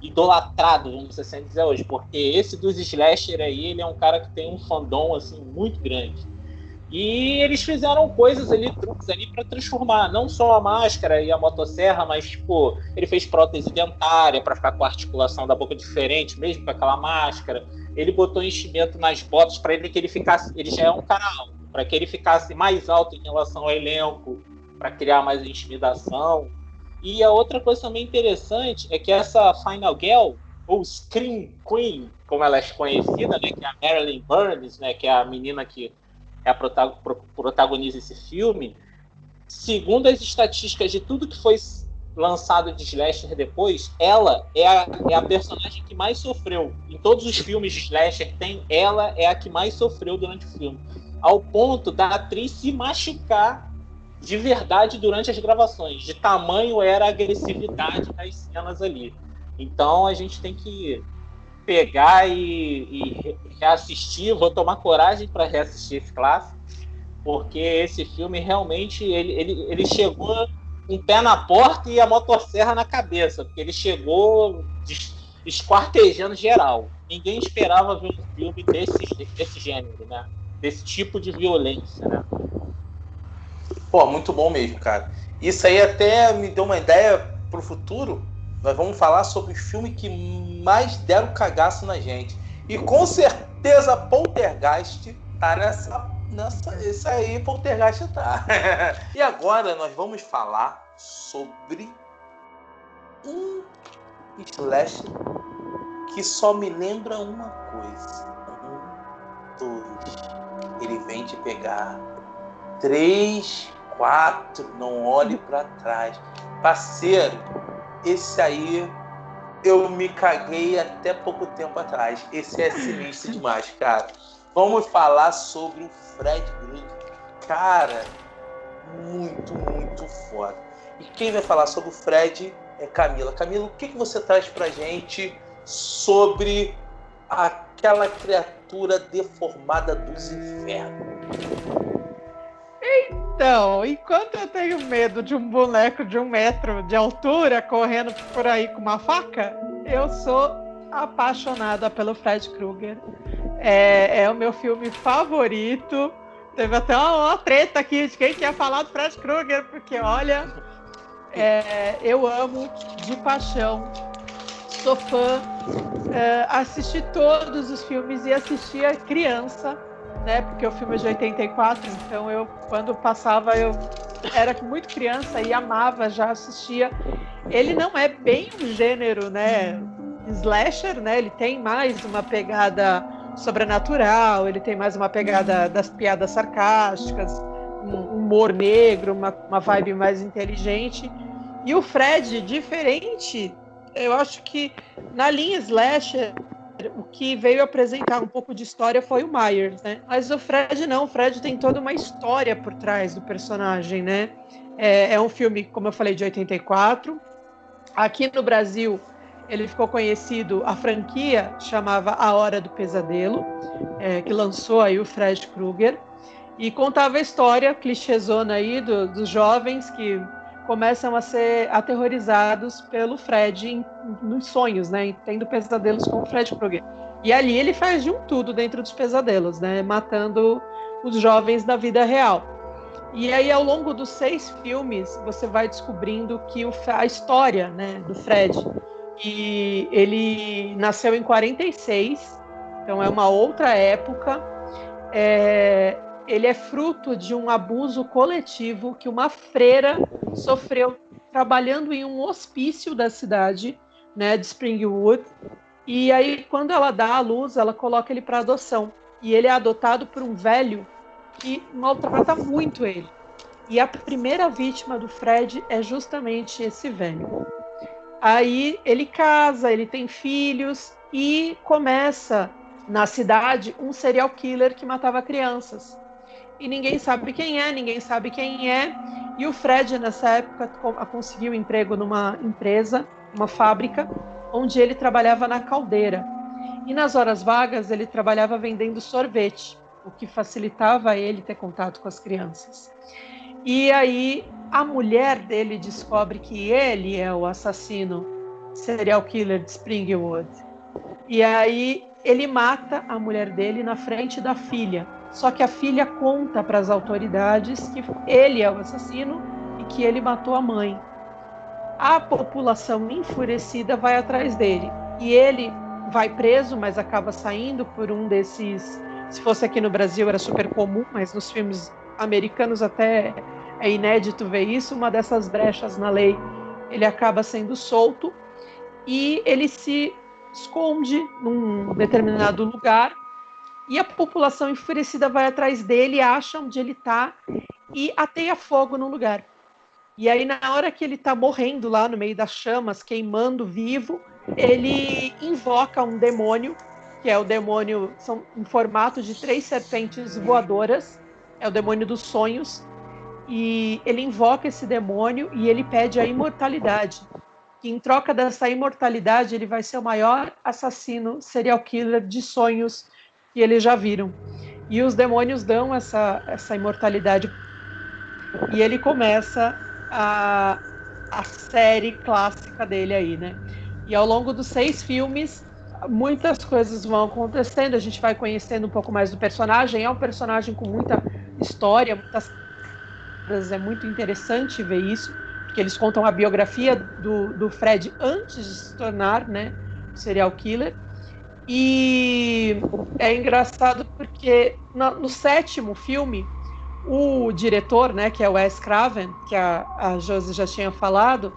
idolatrado, vamos assim dizer hoje, porque esse dos slasher aí, ele é um cara que tem um fandom assim muito grande. E eles fizeram coisas ali, truques ali, para transformar não só a máscara e a motosserra, mas, tipo, ele fez prótese dentária para ficar com a articulação da boca diferente, mesmo com aquela máscara. Ele botou enchimento nas botas para ele que ele ficasse. Ele já é um cara alto, para que ele ficasse mais alto em relação ao elenco, para criar mais intimidação. E a outra coisa também interessante é que essa Final Girl, ou Scream Queen, como ela é conhecida, né, que é a Marilyn Burns, né, que é a menina que é a protagoniza esse filme, segundo as estatísticas de tudo que foi lançado de slasher depois, ela é a, é a personagem que mais sofreu. Em todos os filmes de slasher tem ela é a que mais sofreu durante o filme, ao ponto da atriz se machucar de verdade durante as gravações. De tamanho era a agressividade das cenas ali. Então a gente tem que pegar e, e reassistir, vou tomar coragem para reassistir esse clássico, porque esse filme realmente ele, ele, ele chegou um pé na porta e a motosserra na cabeça, porque ele chegou esquartejando geral. Ninguém esperava ver um filme desse, desse gênero, né? Desse tipo de violência, né? Pô, muito bom mesmo, cara. Isso aí até me deu uma ideia pro futuro, nós vamos falar sobre o filme que mais deram cagaço na gente. E com certeza Poltergeist tá nessa. nessa isso aí, Poltergeist tá. e agora nós vamos falar sobre um slash que só me lembra uma coisa. Um, dois. Ele vem te pegar. Três, quatro. Não olhe para trás. Parceiro, esse aí eu me caguei até pouco tempo atrás. Esse é sinistro demais, cara. Vamos falar sobre o Fred Krueger. Cara, muito, muito foda. E quem vai falar sobre o Fred é Camila. Camila, o que, que você traz pra gente sobre aquela criatura deformada dos infernos? Então, enquanto eu tenho medo de um boneco de um metro de altura correndo por aí com uma faca, eu sou apaixonada pelo Fred Krueger. É, é o meu filme favorito. Teve até uma, uma, treta aqui de quem tinha falado Fred Krueger, porque olha, é, eu amo de paixão. Sou fã. É, assisti todos os filmes e assistia criança né? Porque o filme é de 84, então eu, quando passava, eu era muito criança e amava, já assistia. Ele não é bem um gênero, né? Slasher, né? Ele tem mais uma pegada sobrenatural, ele tem mais uma pegada das piadas sarcásticas, um humor negro, uma, uma vibe mais inteligente. E o Fred, diferente, eu acho que na linha slasher o que veio apresentar um pouco de história foi o Myers, né? Mas o Fred não, o Fred tem toda uma história por trás do personagem, né? É, é um filme, como eu falei, de 84. Aqui no Brasil, ele ficou conhecido, a franquia chamava A Hora do Pesadelo, é, que lançou aí o Fred Krueger, e contava a história clichêzona aí do, dos jovens que começam a ser aterrorizados pelo Fred em, nos sonhos, né? Tendo pesadelos com o Fred Krueger. E ali ele faz de um tudo dentro dos pesadelos, né? Matando os jovens da vida real. E aí, ao longo dos seis filmes, você vai descobrindo que o, a história né, do Fred. E ele nasceu em 46, então é uma outra época. É, ele é fruto de um abuso coletivo que uma freira sofreu trabalhando em um hospício da cidade, né, de Springwood. E aí, quando ela dá à luz, ela coloca ele para adoção. E ele é adotado por um velho que maltrata muito ele. E a primeira vítima do Fred é justamente esse velho. Aí ele casa, ele tem filhos e começa na cidade um serial killer que matava crianças e ninguém sabe quem é, ninguém sabe quem é. E o Fred, nessa época, conseguiu emprego numa empresa, uma fábrica, onde ele trabalhava na caldeira. E nas horas vagas, ele trabalhava vendendo sorvete, o que facilitava ele ter contato com as crianças. E aí, a mulher dele descobre que ele é o assassino serial killer de Springwood. E aí, ele mata a mulher dele na frente da filha Só que a filha conta para as autoridades que ele é o assassino e que ele matou a mãe. A população enfurecida vai atrás dele e ele vai preso, mas acaba saindo por um desses. Se fosse aqui no Brasil era super comum, mas nos filmes americanos até é inédito ver isso. Uma dessas brechas na lei, ele acaba sendo solto e ele se esconde num determinado lugar e a população enfurecida vai atrás dele, acha onde ele está e ateia fogo no lugar. E aí, na hora que ele está morrendo lá no meio das chamas, queimando vivo, ele invoca um demônio, que é o demônio, são em formato de três serpentes voadoras, é o demônio dos sonhos, e ele invoca esse demônio e ele pede a imortalidade. Que em troca dessa imortalidade, ele vai ser o maior assassino serial killer de sonhos que eles já viram. E os demônios dão essa, essa imortalidade. E ele começa a, a série clássica dele aí, né? E ao longo dos seis filmes, muitas coisas vão acontecendo, a gente vai conhecendo um pouco mais do personagem. É um personagem com muita história, muitas é muito interessante ver isso, porque eles contam a biografia do, do Fred antes de se tornar né, serial killer. E é engraçado porque no, no, sétimo filme, o diretor, né, que é o Wes Craven, que a, a Josi já tinha falado,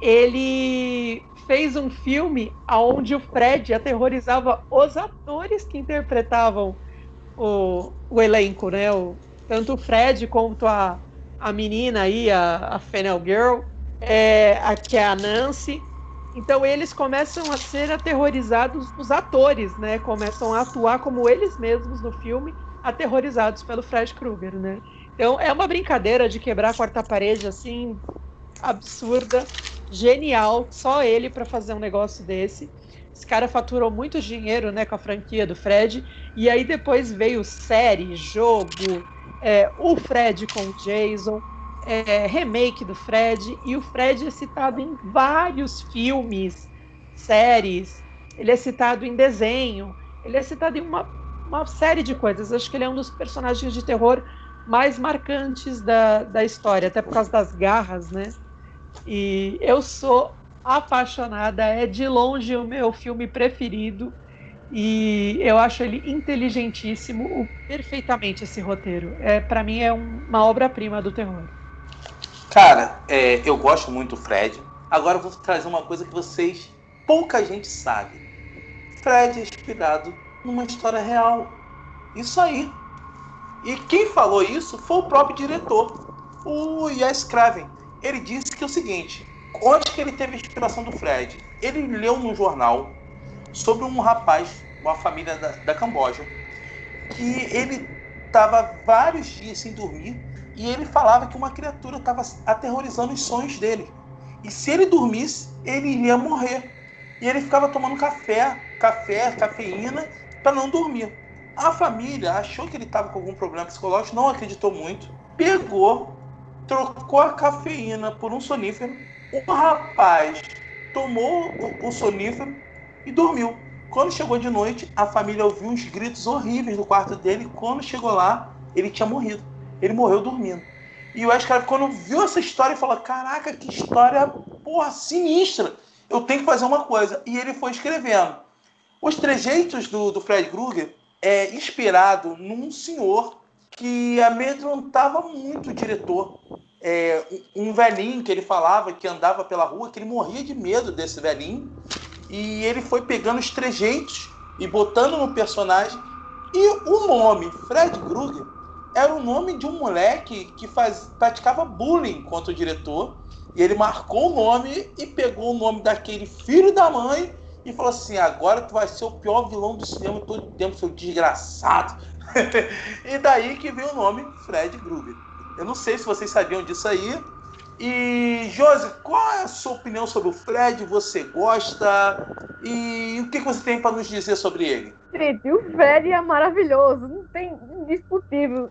ele fez um filme onde o Fred aterrorizava os atores que interpretavam o, o elenco, né? O, tanto o Fred quanto a, a menina aí, a, a Fennel Girl, é, a, que é a Nancy. Então eles começam a ser aterrorizados, os atores, né? Começam a atuar como eles mesmos no filme, aterrorizados pelo Fred Krueger, né? Então é uma brincadeira de quebrar a quarta parede assim absurda, genial, só ele para fazer um negócio desse. Esse cara faturou muito dinheiro, né, com a franquia do Fred. E aí depois veio série, jogo, é, o Fred com o Jason, é, remake do Fred, e o Fred é citado em vários filmes, séries, ele é citado em desenho, ele é citado em uma, uma série de coisas. Acho que ele é um dos personagens de terror mais marcantes da, da história, até por causa das garras, né? E eu sou apaixonada, é de longe o meu filme preferido. E eu acho ele inteligentíssimo, perfeitamente esse roteiro. É, para mim é um, uma obra-prima do terror. Cara, é, eu gosto muito do Fred. Agora eu vou trazer uma coisa que vocês pouca gente sabe. Fred é inspirado numa história real. Isso aí. E quem falou isso foi o próprio diretor, o Yes Craven. Ele disse que é o seguinte: onde que ele teve a inspiração do Fred? Ele leu num jornal sobre um rapaz, uma família da, da Camboja, que ele estava vários dias sem dormir e ele falava que uma criatura estava aterrorizando os sonhos dele. E se ele dormisse, ele iria morrer. E ele ficava tomando café, café, cafeína, para não dormir. A família achou que ele estava com algum problema psicológico, não acreditou muito, pegou, trocou a cafeína por um sonífero. O rapaz tomou o, sonífero e dormiu. Quando chegou de noite, a família ouviu uns gritos horríveis no quarto dele. Quando chegou lá, ele tinha morrido. Ele morreu dormindo. E o Wes quando viu essa história, falou: Caraca, que história, porra, sinistra. Eu tenho que fazer uma coisa. E ele foi escrevendo. Os trejeitos do, do Fred Krueger é inspirado num senhor que amedrontava muito o diretor. É, um velhinho que ele falava que andava pela rua, que ele morria de medo desse velhinho e ele foi pegando os trejeitos e botando no personagem. E o nome Fred Krueger era o nome de um moleque que faz, praticava bullying contra o diretor. E ele marcou o nome e pegou o nome daquele filho da mãe e falou assim: agora tu vai ser o pior vilão do cinema todo o tempo, seu desgraçado. e daí que veio o nome Fred Krueger. Eu não sei se vocês sabiam disso aí, e, Josi, qual é a sua opinião sobre o Fred? Você gosta? E o que você tem para nos dizer sobre ele? Gente, o Fred é maravilhoso, não tem indiscutível.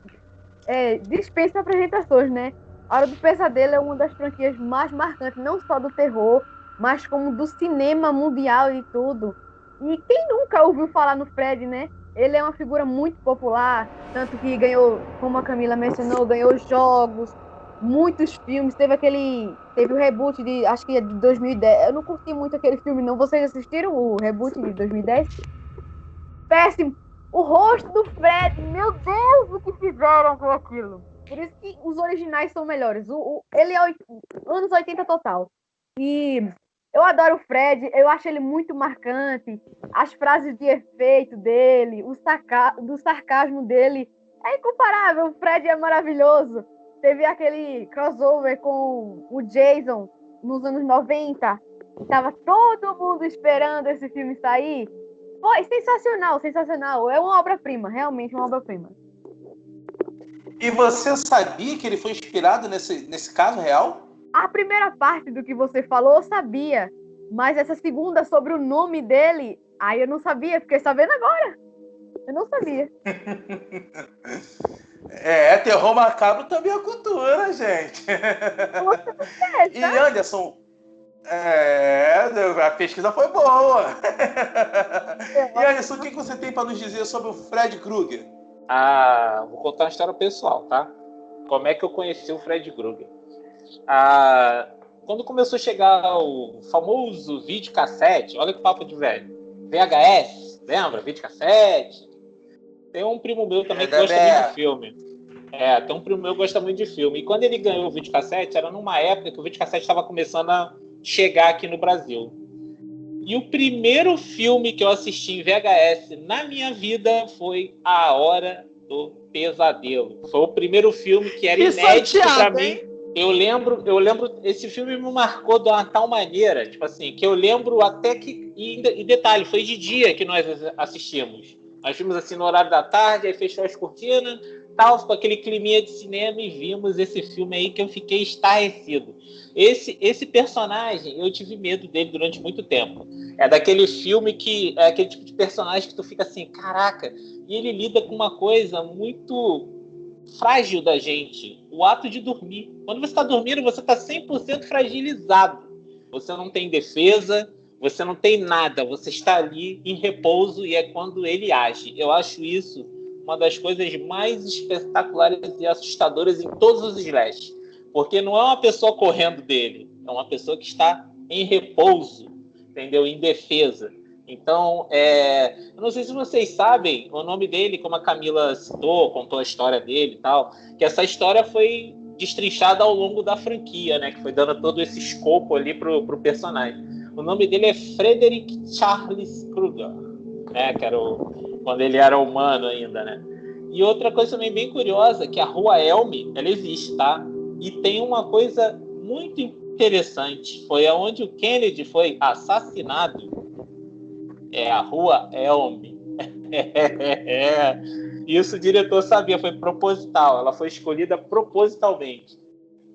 É, dispensa apresentações, né? A Hora do Pesadelo é uma das franquias mais marcantes, não só do terror, mas como do cinema mundial e tudo. E quem nunca ouviu falar no Fred, né? ele é uma figura muito popular, tanto que ganhou, como a Camila mencionou, ganhou jogos, muitos filmes. Teve aquele. Teve o reboot de. Acho que é de 2010. Eu não curti muito aquele filme, não. Vocês assistiram o reboot de 2010? Péssimo! O rosto do Fred, meu Deus, o que fizeram com aquilo? Por isso que os originais são melhores. O, o ele é oit- anos 80 total. E eu adoro o Fred, eu acho ele muito marcante. As frases de efeito dele, o saca do sarcasmo dele é incomparável. O Fred é maravilhoso. Teve aquele crossover com o Jason nos anos 90. Tava todo mundo esperando esse filme sair. Foi sensacional, sensacional. É uma obra-prima, realmente uma obra-prima. E você sabia que ele foi inspirado nesse, nesse caso real? A primeira parte do que você falou eu sabia, mas essa segunda sobre o nome dele, aí eu não sabia, fiquei sabendo agora. Eu não sabia. É, terror macabro também é cultura, gente. É, E? Anderson, é, a pesquisa foi boa. E Anderson, o que você tem para nos dizer sobre o Fred Krueger? Ah, vou contar uma história pessoal, tá? Como é que eu conheci o Fred Krueger? Ah, quando começou a chegar o famoso videocassete, olha que papo de velho. VHS, lembra? Videocassete. Tem um primo meu também É que gosta muito de filme. É, tem um primo meu que gosta muito de filme. E quando ele ganhou o videocassete, era numa época que o videocassete estava começando a chegar aqui no Brasil. E o primeiro filme que eu assisti em VHS na minha vida foi A Hora do Pesadelo. Foi o primeiro filme que era Que inédito para mim. hein? Eu lembro, eu lembro, esse filme me marcou de uma tal maneira, tipo assim, que eu lembro até que. E, e detalhe, foi de dia que nós assistimos. Nós vimos assim no horário da tarde, aí fechou as cortinas, tal, ficou aquele climinha de cinema e vimos esse filme aí que eu fiquei estarrecido. Esse, esse personagem, eu tive medo dele durante muito tempo. É daquele filme que. É aquele tipo de personagem que tu fica assim, caraca, e ele lida com uma coisa muito frágil da gente, o ato de dormir. Quando você está dormindo, você está 100% fragilizado. Você não tem defesa, você não tem nada, você está ali em repouso e é quando ele age. Eu acho isso uma das coisas mais espetaculares e assustadoras em todos os slashes. Porque não é uma pessoa correndo dele, é uma pessoa que está em repouso, entendeu? Em defesa. Então, é, eu não sei se vocês sabem o nome dele, como a Camila citou, contou a história dele e tal, que essa história foi destrinchada ao longo da franquia, né? Que foi dando todo esse escopo ali pro, pro personagem. O nome dele é Frederick Charles Krueger, né? Que era o, quando ele era humano ainda, né? E outra coisa também bem curiosa, que a Rua Elm, ela existe, tá? E tem uma coisa muito interessante, foi aonde o Kennedy foi assassinado, é a Rua Elm. É, Isso o diretor sabia, foi proposital, ela foi escolhida propositalmente.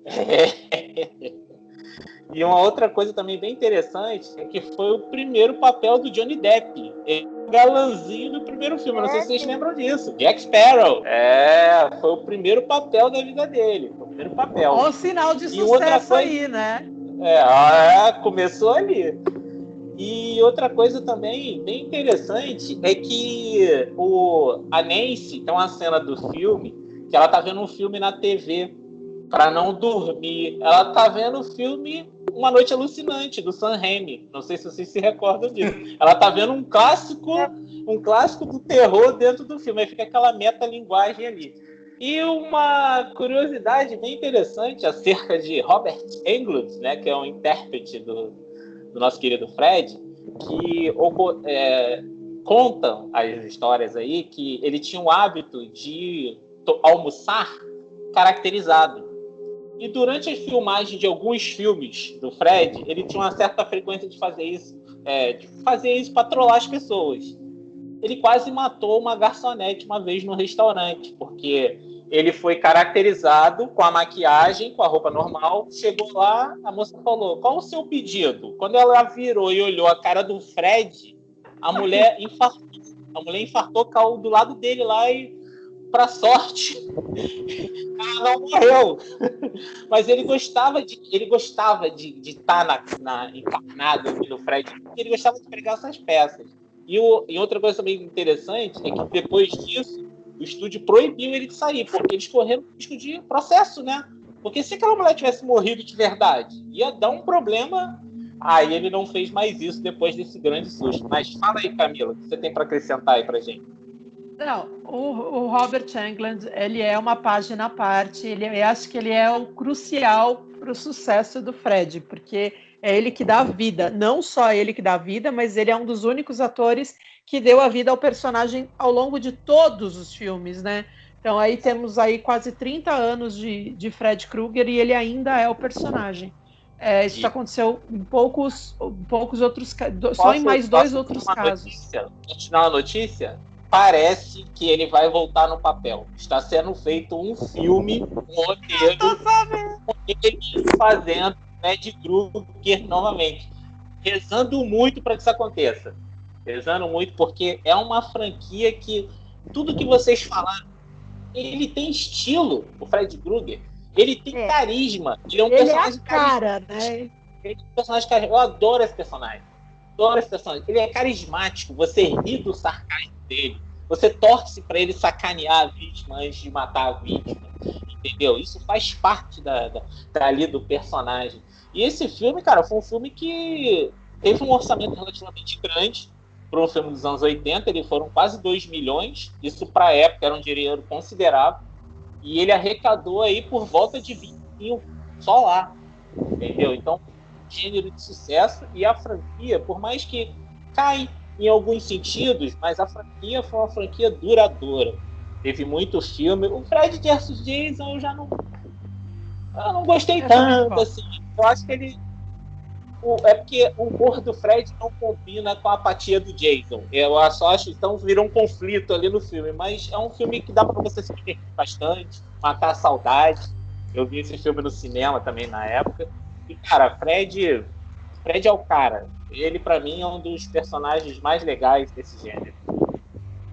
E uma outra coisa também bem interessante é que foi o primeiro papel do Johnny Depp. Ele é o galãzinho do primeiro filme. Não sei se vocês lembram disso. Jack Sparrow. É, foi o primeiro papel da vida dele. Foi o primeiro papel. Um sinal de sucesso coisa- aí, né? É, ah, começou ali. E outra coisa também bem interessante é que o, a Nancy tem uma cena do filme que ela tá vendo um filme na TV para não dormir. Ela tá vendo o filme Uma Noite Alucinante do Sam Raimi. Não sei se vocês se recordam disso. Ela tá vendo um clássico, um clássico do terror dentro do filme. Aí fica aquela metalinguagem ali. E uma curiosidade bem interessante acerca de Robert Englund, né, que é um intérprete do, do nosso querido Fred, que é, contam as histórias aí que ele tinha o hábito de almoçar caracterizado. E durante as filmagens de alguns filmes do Fred, ele tinha uma certa frequência de fazer isso, é, de fazer isso para trollar as pessoas. Ele quase matou uma garçonete uma vez no restaurante, porque ele foi caracterizado com a maquiagem, com a roupa normal. Chegou lá, a moça falou: Qual o seu pedido? Quando ela virou e olhou a cara do Fred, a mulher infartou. A mulher infartou, caiu do lado dele lá e, para sorte, ela não morreu. Mas ele gostava de ele gostava de estar na, na, encarnado aqui no Fred, ele gostava de pregar essas peças. E, o, e outra coisa também interessante é que depois disso, o estúdio proibiu ele de sair, porque eles correram risco de processo, né? Porque se aquela mulher tivesse morrido de verdade, ia dar um problema. Aí ele não fez mais isso depois desse grande susto. Mas fala aí, Camila, o que você tem para acrescentar aí pra gente? Não, o, o, Robert Englund, ele é uma página à parte. Ele, eu acho que ele é o crucial para o sucesso do Fred, porque é ele que dá vida. Não só ele que dá a vida, mas ele é um dos únicos atores que deu a vida ao personagem ao longo de todos os filmes, né? Então aí temos aí quase 30 anos de, de Fred Krueger e ele ainda é o personagem. É, isso e... aconteceu em poucos, poucos outros só em mais dois outros casos. Notícia? Continuar a notícia? Parece que ele vai voltar no papel. Está sendo feito um filme, um roteiro, com ele fazendo Fred Krueger novamente. Rezando muito para que isso aconteça. Rezando muito, porque é uma franquia que tudo que vocês falaram ele tem estilo, o Fred Krueger. Ele tem é. carisma. Ele é um ele personagem é a cara, né? Ele é um personagem carismático. Eu adoro esse personagem. Adoro esse personagem. Ele é carismático. Você ri do sarcasmo dele. Você torce para ele sacanear a vítima antes de matar a vítima. Entendeu? Isso faz parte da, da, dali do personagem. E esse filme, cara, foi um filme que teve um orçamento relativamente grande para um filme dos anos 80, ele foram quase 2 milhões, isso para a época era um dinheiro considerável, e ele arrecadou aí por volta de 20 mil só lá, entendeu? Então, gênero de sucesso, e a franquia, por mais que cai em alguns sentidos, mas a franquia foi uma franquia duradoura. Teve muito filme. O Fred vs Jason eu já não. Eu não gostei tanto, assim. Eu acho que ele o, é porque o humor do Fred não combina com a apatia do Jason. Eu só acho então virou um conflito ali no filme, mas é um filme que dá para você se divertir bastante, matar a saudade. Eu vi esse filme no cinema também na época. E cara, Fred, Fred é o cara. Ele para mim é um dos personagens mais legais desse gênero.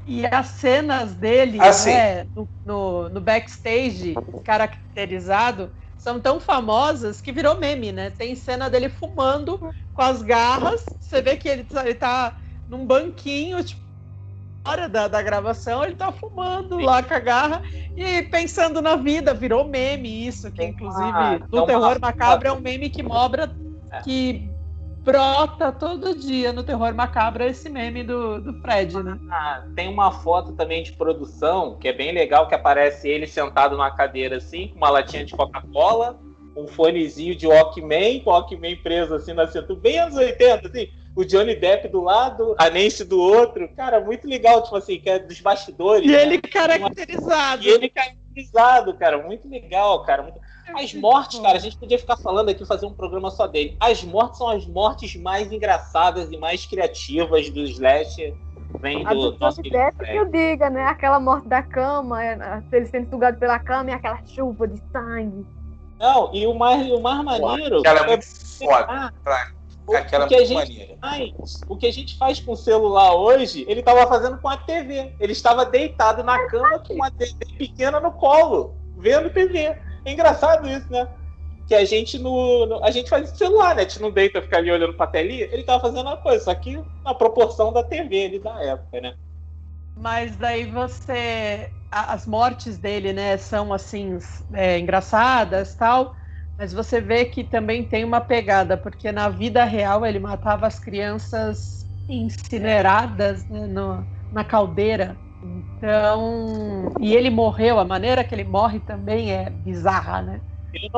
E as cenas dele ah, né, no, no, no backstage caracterizado são tão famosas que virou meme, né? Tem cena dele fumando com as garras. Você vê que ele tá, ele tá num banquinho, tipo, hora da, da gravação, ele tá fumando Sim. lá com a garra e pensando na vida. Virou meme isso, que inclusive ah, no Terror Macabro é um meme que mobra é. que brota todo dia no Terror Macabro esse meme do, do Fred, né? Ah, tem uma foto também de produção que é bem legal, que aparece ele sentado numa cadeira assim, com uma latinha de Coca-Cola, um fonezinho de Walkman, com o Walkman preso assim na cintura, bem anos 80, assim, o Johnny Depp do lado, a Nancy do outro. Cara, muito legal, tipo assim, que é dos bastidores. E né? ele caracterizado. E ele caracterizado, cara, muito legal, cara. Muito... As mortes, cara, a gente podia ficar falando aqui, fazer um programa só dele. As mortes são as mortes mais engraçadas e mais criativas do Slash. Vem do, do nosso que eu diga, né? Aquela morte da cama, é, ele sendo sugado pela cama e aquela chuva de sangue. Não, e o mais, o mais maneiro. Aquela é muito foda. Ah, Aquela o que, a gente faz, o que a gente faz com o celular hoje, ele estava fazendo com a TV. Ele estava deitado na cama com uma TV pequena no colo, vendo TV. É engraçado isso, né? Que a gente no, no, a gente faz celular, né? A gente não deita ficar ali olhando pra telinha. Ele tava fazendo a coisa, só que na proporção da TV ali da época, né? Mas daí você. As mortes dele, né, são assim, é, engraçadas tal. Mas você vê que também tem uma pegada, porque na vida real ele matava as crianças incineradas né, no, na caldeira. Então, e ele morreu, a maneira que ele morre também é bizarra, né?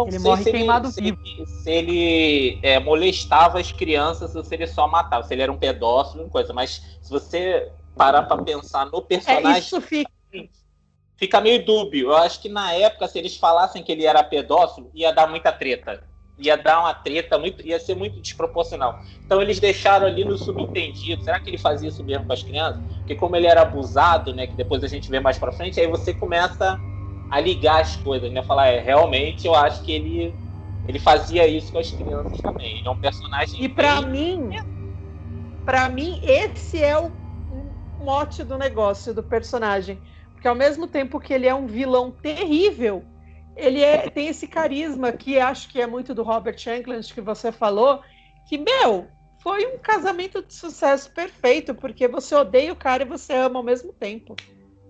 ele morre queimado ele, vivo. Se ele, se ele é, molestava as crianças ou se ele só matava, se ele era um pedófilo, coisa. Mas se você parar para pensar no personagem. É, isso fica... fica meio dúbio. Eu acho que na época, se eles falassem que ele era pedófilo, ia dar muita treta ia dar uma treta muito, ia ser muito desproporcional. Então eles deixaram ali no subentendido. Será que ele fazia isso mesmo com as crianças? Porque como ele era abusado, né, que depois a gente vê mais para frente, aí você começa a ligar as coisas, né? Falar, é, realmente eu acho que ele ele fazia isso com as crianças também. Ele é um personagem E para mim, para mim esse é o mote do negócio do personagem, porque ao mesmo tempo que ele é um vilão terrível, ele é, tem esse carisma que acho que é muito do Robert Shankland que você falou, que, meu, foi um casamento de sucesso perfeito, porque você odeia o cara e você ama ao mesmo tempo.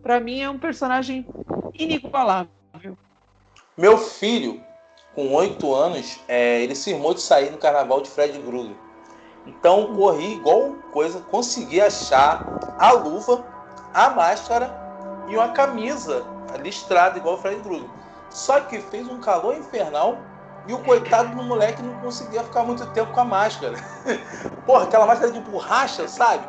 Para mim é um personagem inigualável. Meu filho, com oito anos, é, ele se irmou de sair no carnaval de Fred Krueger. Então corri igual coisa, consegui achar a luva, a máscara e uma camisa listrada igual o Fred Krueger. Só que fez um calor infernal e o coitado do moleque não conseguia ficar muito tempo com a máscara. Porra, aquela máscara de borracha, sabe?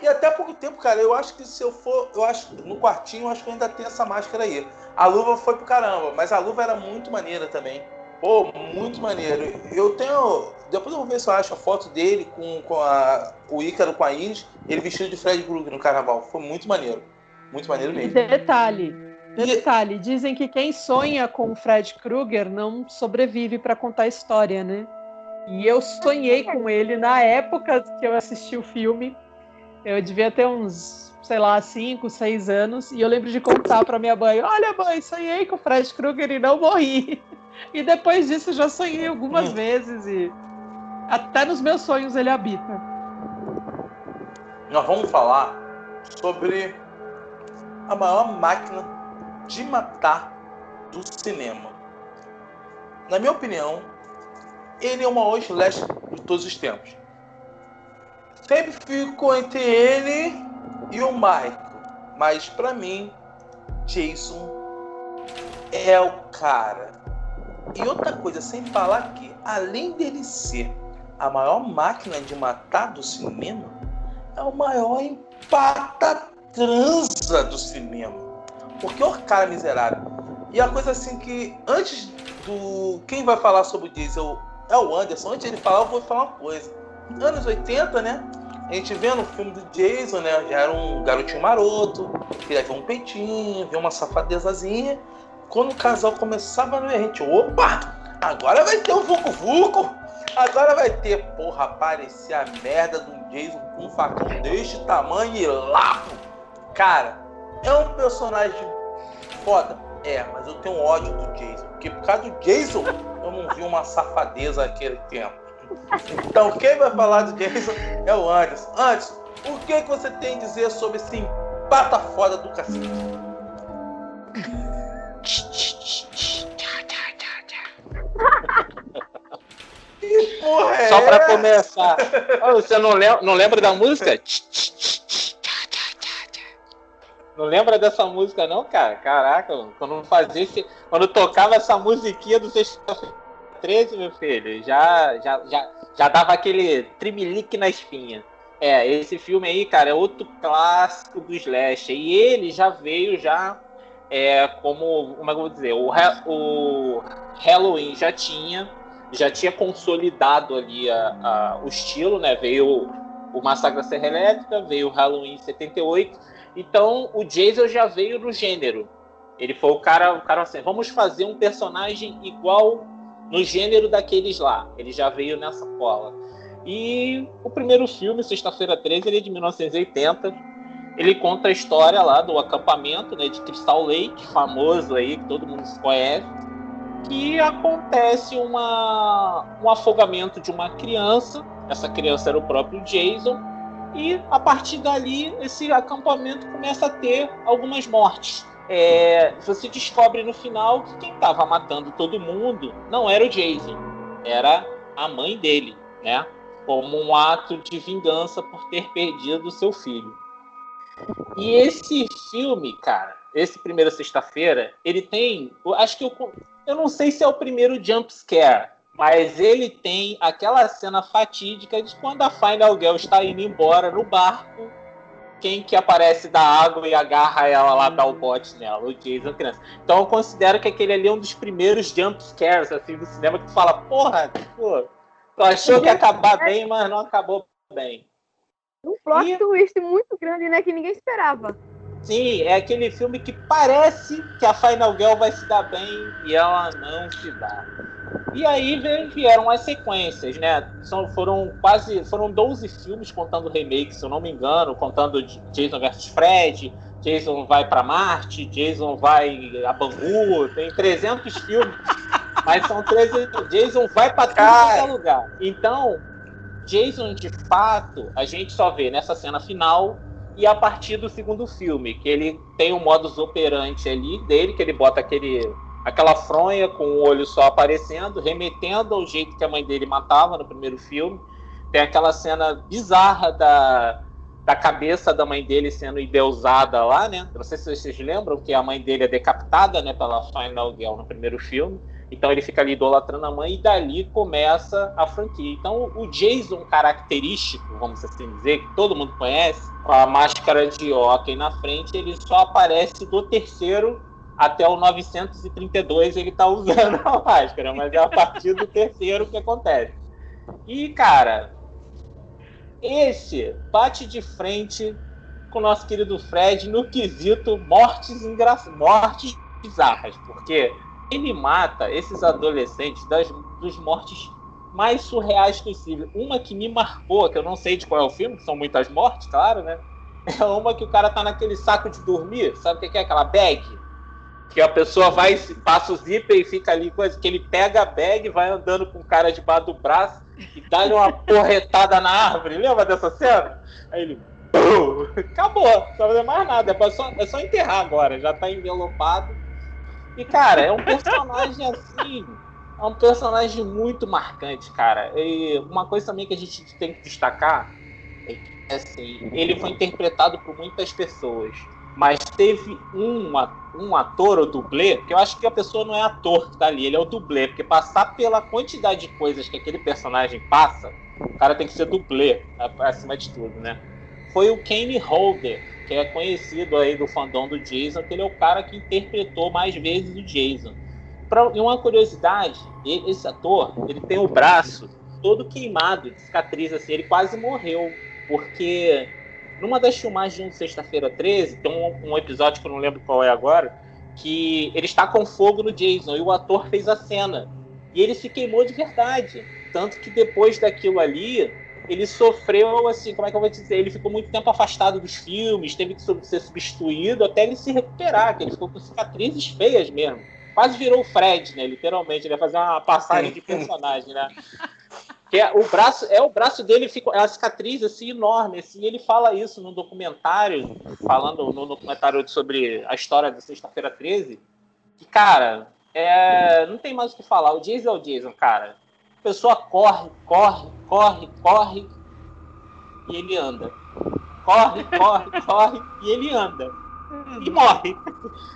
E até pouco tempo, cara, eu acho que se eu for, eu acho no quartinho, eu acho que eu ainda tenho essa máscara aí. A luva foi pro caramba, mas a luva era muito maneira também. Pô, muito maneiro. Eu tenho. Depois eu vou ver se eu acho a foto dele com, com a, o Ícaro com a Iris, ele vestido de Fred Krueger no carnaval. Foi muito maneiro. Muito maneiro mesmo. Detalhe. Detalhe, dizem que quem sonha com o Fred Krueger não sobrevive para contar a história, né? E eu sonhei com ele na época que eu assisti o filme. Eu devia ter uns, sei lá, 5, 6 anos. E eu lembro de contar para minha mãe: Olha, mãe, sonhei com o Fred Krueger e não morri. E depois disso já sonhei algumas hum. vezes. E até nos meus sonhos ele habita. Nós vamos falar sobre a maior máquina de matar do cinema. Na minha opinião, ele é o maior slash de todos os tempos. Sempre fico entre ele e o Michael, mas para mim, Jason é o cara. E outra coisa, sem falar que, além dele ser a maior máquina de matar do cinema, é o maior empata transa do cinema. Porque o cara miserável. E a coisa assim que, antes do. Quem vai falar sobre o Diesel é o Anderson. Antes de ele falar, eu vou falar uma coisa. Anos 80, né? A gente vê no filme do Jason, né? Já era um garotinho maroto, queria ver um peitinho, ver uma safadezazinha. Quando o casal começava ver, a gente, opa! Agora vai ter um Vucu Vucu! Agora vai ter, porra, aparecer a merda do Jason com um facão deste tamanho e lapo! Cara, é um personagem foda. É, mas eu tenho ódio do Jason. Porque por causa do Jason, eu não vi uma safadeza naquele tempo. Então, quem vai falar do Jason é o Anderson. Anderson, o que, que você tem a dizer sobre esse empata foda do cacete? é Só pra começar. você não lembra, não lembra da música? Não lembra dessa música, não, cara? Caraca, quando fazia esse, quando tocava essa musiquinha do sexta-feira 13, meu filho, já, já, já, já dava aquele trimelique na espinha. É, esse filme aí, cara, é outro clássico do Slash. E ele já veio já é, como, como é que eu vou dizer, o, o Halloween já tinha, já tinha consolidado ali a, a, o estilo, né? Veio o Massacre da Serra Elétrica, veio o Halloween 78 então o Jason já veio no gênero. Ele foi o cara, o cara assim, vamos fazer um personagem igual no gênero daqueles lá. Ele já veio nessa cola. E o primeiro filme, Sexta-feira 13, ele é de 1980. Ele conta a história lá do acampamento né, de Crystal Lake, famoso aí, que todo mundo conhece. Que acontece uma, um afogamento de uma criança. Essa criança era o próprio Jason e a partir dali esse acampamento começa a ter algumas mortes. É, você descobre no final que quem estava matando todo mundo não era o Jason, era a mãe dele, né? Como um ato de vingança por ter perdido seu filho. E esse filme, cara, esse primeiro sexta-feira, ele tem, acho que eu, eu não sei se é o primeiro jump scare, mas ele tem aquela cena fatídica de quando a Final Girl está indo embora no barco, quem que aparece da água e agarra ela lá, dá o bote nela, o Jason criança. Então eu considero que aquele ali é um dos primeiros jump scares assim, do cinema que tu fala, porra, pô, tu achou que ia acabar bem, mas não acabou bem. Um plot e... twist muito grande, né, que ninguém esperava. Sim, é aquele filme que parece que a Final Girl vai se dar bem e ela não se dá. E aí vieram as sequências, né? São, foram quase. Foram 12 filmes contando remakes, se eu não me engano, contando Jason vs Fred, Jason vai para Marte, Jason vai a Bangu, tem 300 filmes. mas são 13. Jason vai para todo lugar. Então, Jason, de fato, a gente só vê nessa cena final e a partir do segundo filme, que ele tem um modus operandi ali dele, que ele bota aquele aquela fronha com o olho só aparecendo, remetendo ao jeito que a mãe dele matava no primeiro filme. Tem aquela cena bizarra da, da cabeça da mãe dele sendo endeusada lá, né? Não sei se vocês lembram que a mãe dele é decapitada, né, pela Final Girl no primeiro filme. Então ele fica ali idolatrando a mãe e dali começa a franquia. Então o Jason característico, vamos assim dizer, que todo mundo conhece, com a máscara de hockey na frente, ele só aparece do terceiro até o 932 ele tá usando a máscara, mas é a partir do terceiro que acontece. E, cara, esse bate de frente com o nosso querido Fred no quesito mortes, engra... mortes bizarras, porque ele mata esses adolescentes das dos mortes mais surreais possível. Uma que me marcou, que eu não sei de qual é o filme, que são muitas mortes, claro, né? É uma que o cara tá naquele saco de dormir, sabe o que é aquela bag? Que a pessoa vai, passa o zíper e fica ali, coisa que ele pega a bag, vai andando com o cara debaixo do braço e dá uma porretada na árvore. Lembra dessa cena? Aí ele. Acabou, não precisa fazer mais nada. É só, é só enterrar agora, já tá envelopado e, cara, é um personagem assim. É um personagem muito marcante, cara. E uma coisa também que a gente tem que destacar é que, assim, ele foi interpretado por muitas pessoas. Mas teve um, um ator ou dublê, que eu acho que a pessoa não é ator que tá ali, ele é o dublê, porque passar pela quantidade de coisas que aquele personagem passa, o cara tem que ser dublê, acima de tudo, né? Foi o Kane Holder, que é conhecido aí do fandom do Jason, que ele é o cara que interpretou mais vezes o Jason. Pra, e uma curiosidade, esse ator, ele tem o braço todo queimado, de cicatriz, assim, ele quase morreu, porque numa das filmagens de Sexta-feira 13, tem um, um, episódio que eu não lembro qual é agora, que ele está com fogo no Jason, e o ator fez a cena, e ele se queimou de verdade, tanto que depois daquilo ali, ele sofreu, assim, como é que eu vou dizer? Ele ficou muito tempo afastado dos filmes, teve que ser substituído até ele se recuperar, que ele ficou com cicatrizes feias mesmo. Quase virou o Fred, né? Literalmente, ele ia fazer uma passagem de personagem, né? Que é, o braço, é o braço dele ficou, é uma cicatriz assim enorme, assim, ele fala isso no documentário, falando no documentário sobre a história da Sexta-feira 13, que cara, é, não tem mais o que falar. O Jason é o Jason, cara pessoa corre, corre, corre, corre e ele anda. Corre, corre, corre e ele anda. E morre.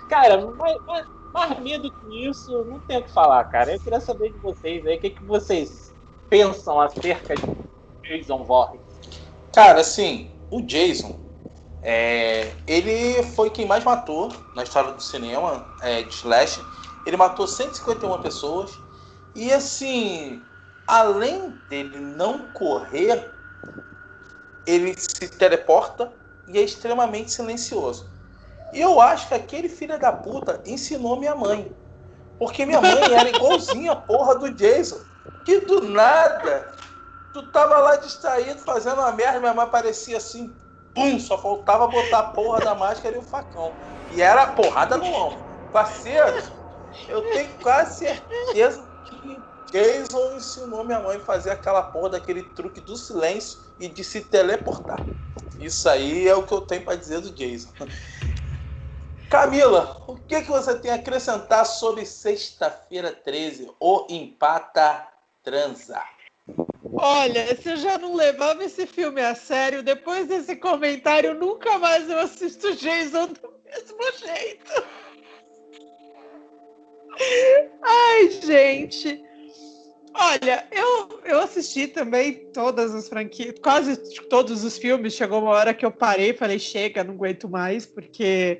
Cara, mais, mais, mais medo que isso, não tem o que falar, cara. Eu queria saber de vocês aí, o que, que vocês pensam acerca de Jason Voorhees? Cara, assim, o Jason, é, ele foi quem mais matou na história do cinema é, de Slash. Ele matou 151 pessoas. E assim, além dele não correr, ele se teleporta e é extremamente silencioso. E eu acho que aquele filho da puta ensinou minha mãe. Porque minha mãe era igualzinha a porra do Jason. Que do nada, tu tava lá distraído fazendo uma merda, minha mãe parecia assim, pum, só faltava botar a porra da máscara e o facão. E era porrada no ombro. Parceiro, eu tenho quase certeza que Jason ensinou minha mãe a fazer aquela porra daquele truque do silêncio e de se teleportar. Isso aí é o que eu tenho para dizer do Jason. Camila, o que, que você tem a acrescentar sobre sexta-feira 13, o Empata Transa? Olha, se eu já não levava esse filme a sério, depois desse comentário, nunca mais eu assisto Jason do mesmo jeito. Ai, gente. Olha, eu, eu assisti também todas as franquias, quase todos os filmes. Chegou uma hora que eu parei, falei, chega, não aguento mais, porque,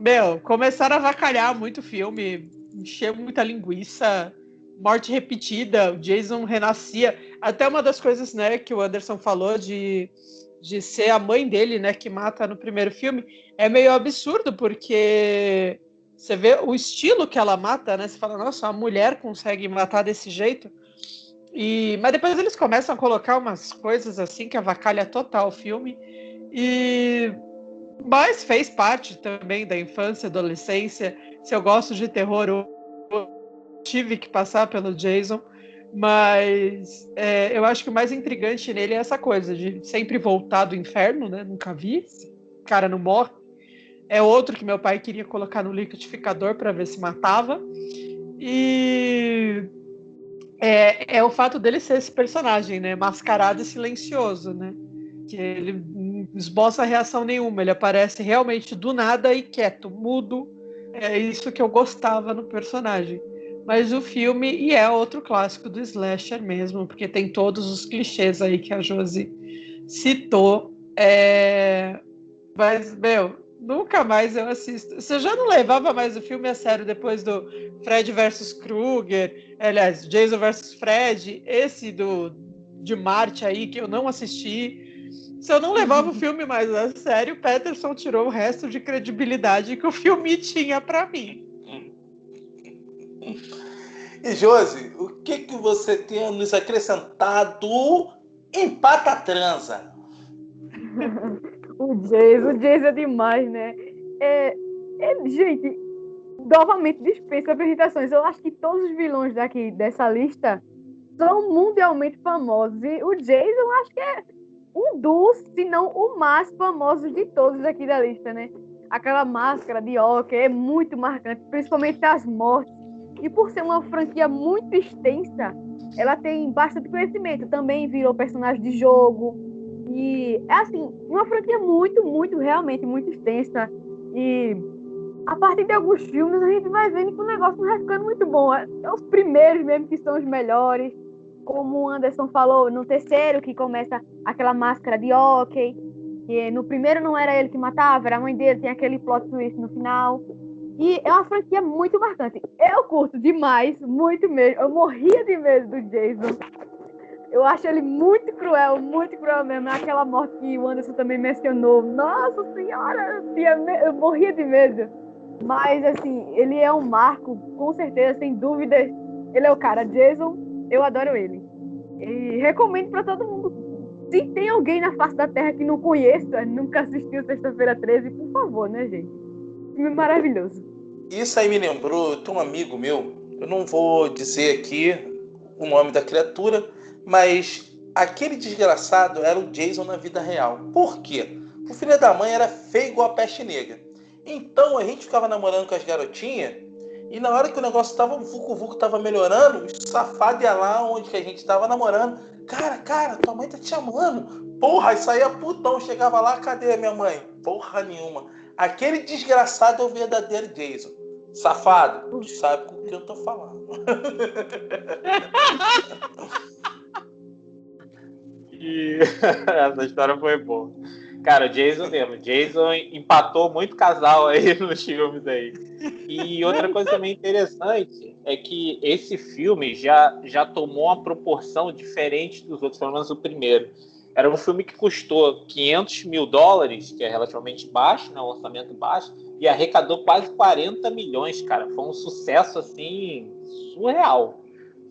meu, começaram a avacalhar muito filme, encher muita linguiça, morte repetida, o Jason renascia. Até uma das coisas, né, que o Anderson falou de, de ser a mãe dele, né, que mata no primeiro filme, é meio absurdo, porque você vê o estilo que ela mata, né? Você fala, nossa, uma mulher consegue matar desse jeito. E, mas depois eles começam a colocar umas coisas assim que avacalha total o filme. E mas fez parte também da infância, adolescência. Se eu gosto de terror, tive que passar pelo Jason. Mas é, eu acho que o mais intrigante nele é essa coisa de sempre voltar do inferno, né? Nunca vi. Esse cara não morre. É outro que meu pai queria colocar no liquidificador para ver se matava. E é, é, o fato dele ser esse personagem, né? Mascarado e silencioso, né? Que ele esboça reação nenhuma. Ele aparece realmente do nada e quieto, mudo. É isso que eu gostava no personagem. Mas o filme, e é outro clássico do slasher mesmo, porque tem todos os clichês aí que a Josi citou. É... Mas, meu, nunca mais eu assisto. Você já não levava mais o filme a sério depois do Fred versus Krueger, aliás, Jason versus Fred, esse do de Marte aí que eu não assisti. Se eu não levava o filme mais a sério, Peterson tirou o resto de credibilidade que o filme tinha para mim. E Josi, o que, que você tem nos acrescentado em Pata Transa? o Jason, o Jason é demais, né? É, é, gente, novamente dispensa apresentações. Eu acho que todos os vilões daqui dessa lista são mundialmente famosos. E o Jason, acho que é um dos, se não o mais famoso de todos aqui da lista, né? Aquela máscara de óculos é muito marcante, principalmente as mortes e por ser uma franquia muito extensa, ela tem bastante conhecimento. Também virou personagem de jogo. E é assim, uma franquia muito, muito, realmente muito extensa. E a partir de alguns filmes a gente vai vendo que o negócio vai ficando muito bom. É, é os primeiros mesmo que são os melhores. Como o Anderson falou, no terceiro que começa aquela máscara de hockey. Que no primeiro não era ele que matava, era a mãe dele, tem aquele plot twist no final. E é uma franquia muito marcante. Eu curto demais, muito mesmo. Eu morria de medo do Jason. Eu acho ele muito cruel, muito cruel mesmo. É aquela morte que o Anderson também mencionou. Nossa senhora, eu morria de medo. Mas, assim, ele é um marco, com certeza, sem dúvidas. Ele é o cara. Jason, eu adoro ele. E recomendo para todo mundo. Se tem alguém na face da Terra que não conheça, nunca assistiu Sexta-feira 13, por favor, né, gente? Maravilhoso. Isso aí me lembrou de um amigo meu. Eu não vou dizer aqui o nome da criatura, mas aquele desgraçado era o Jason na vida real. Por quê? O filho da mãe era feio igual a peste negra. Então a gente ficava namorando com as garotinhas e na hora que o negócio tava, o Vucu Vucu tava melhorando, o safado ia lá onde que a gente tava namorando. Cara, cara, tua mãe tá te chamando. Porra, aí saía putão, chegava lá, cadê a minha mãe? Porra nenhuma. Aquele desgraçado é o verdadeiro Jason. Safado, tu sabe com o que eu tô falando. e essa história foi boa. Cara, Jason mesmo. Jason empatou muito casal aí nos filmes aí. E outra coisa também interessante é que esse filme já, já tomou uma proporção diferente dos outros, pelo menos o primeiro. Era um filme que custou 500 mil dólares, que é relativamente baixo, né, um orçamento baixo, e arrecadou quase 40 milhões, cara. Foi um sucesso assim surreal.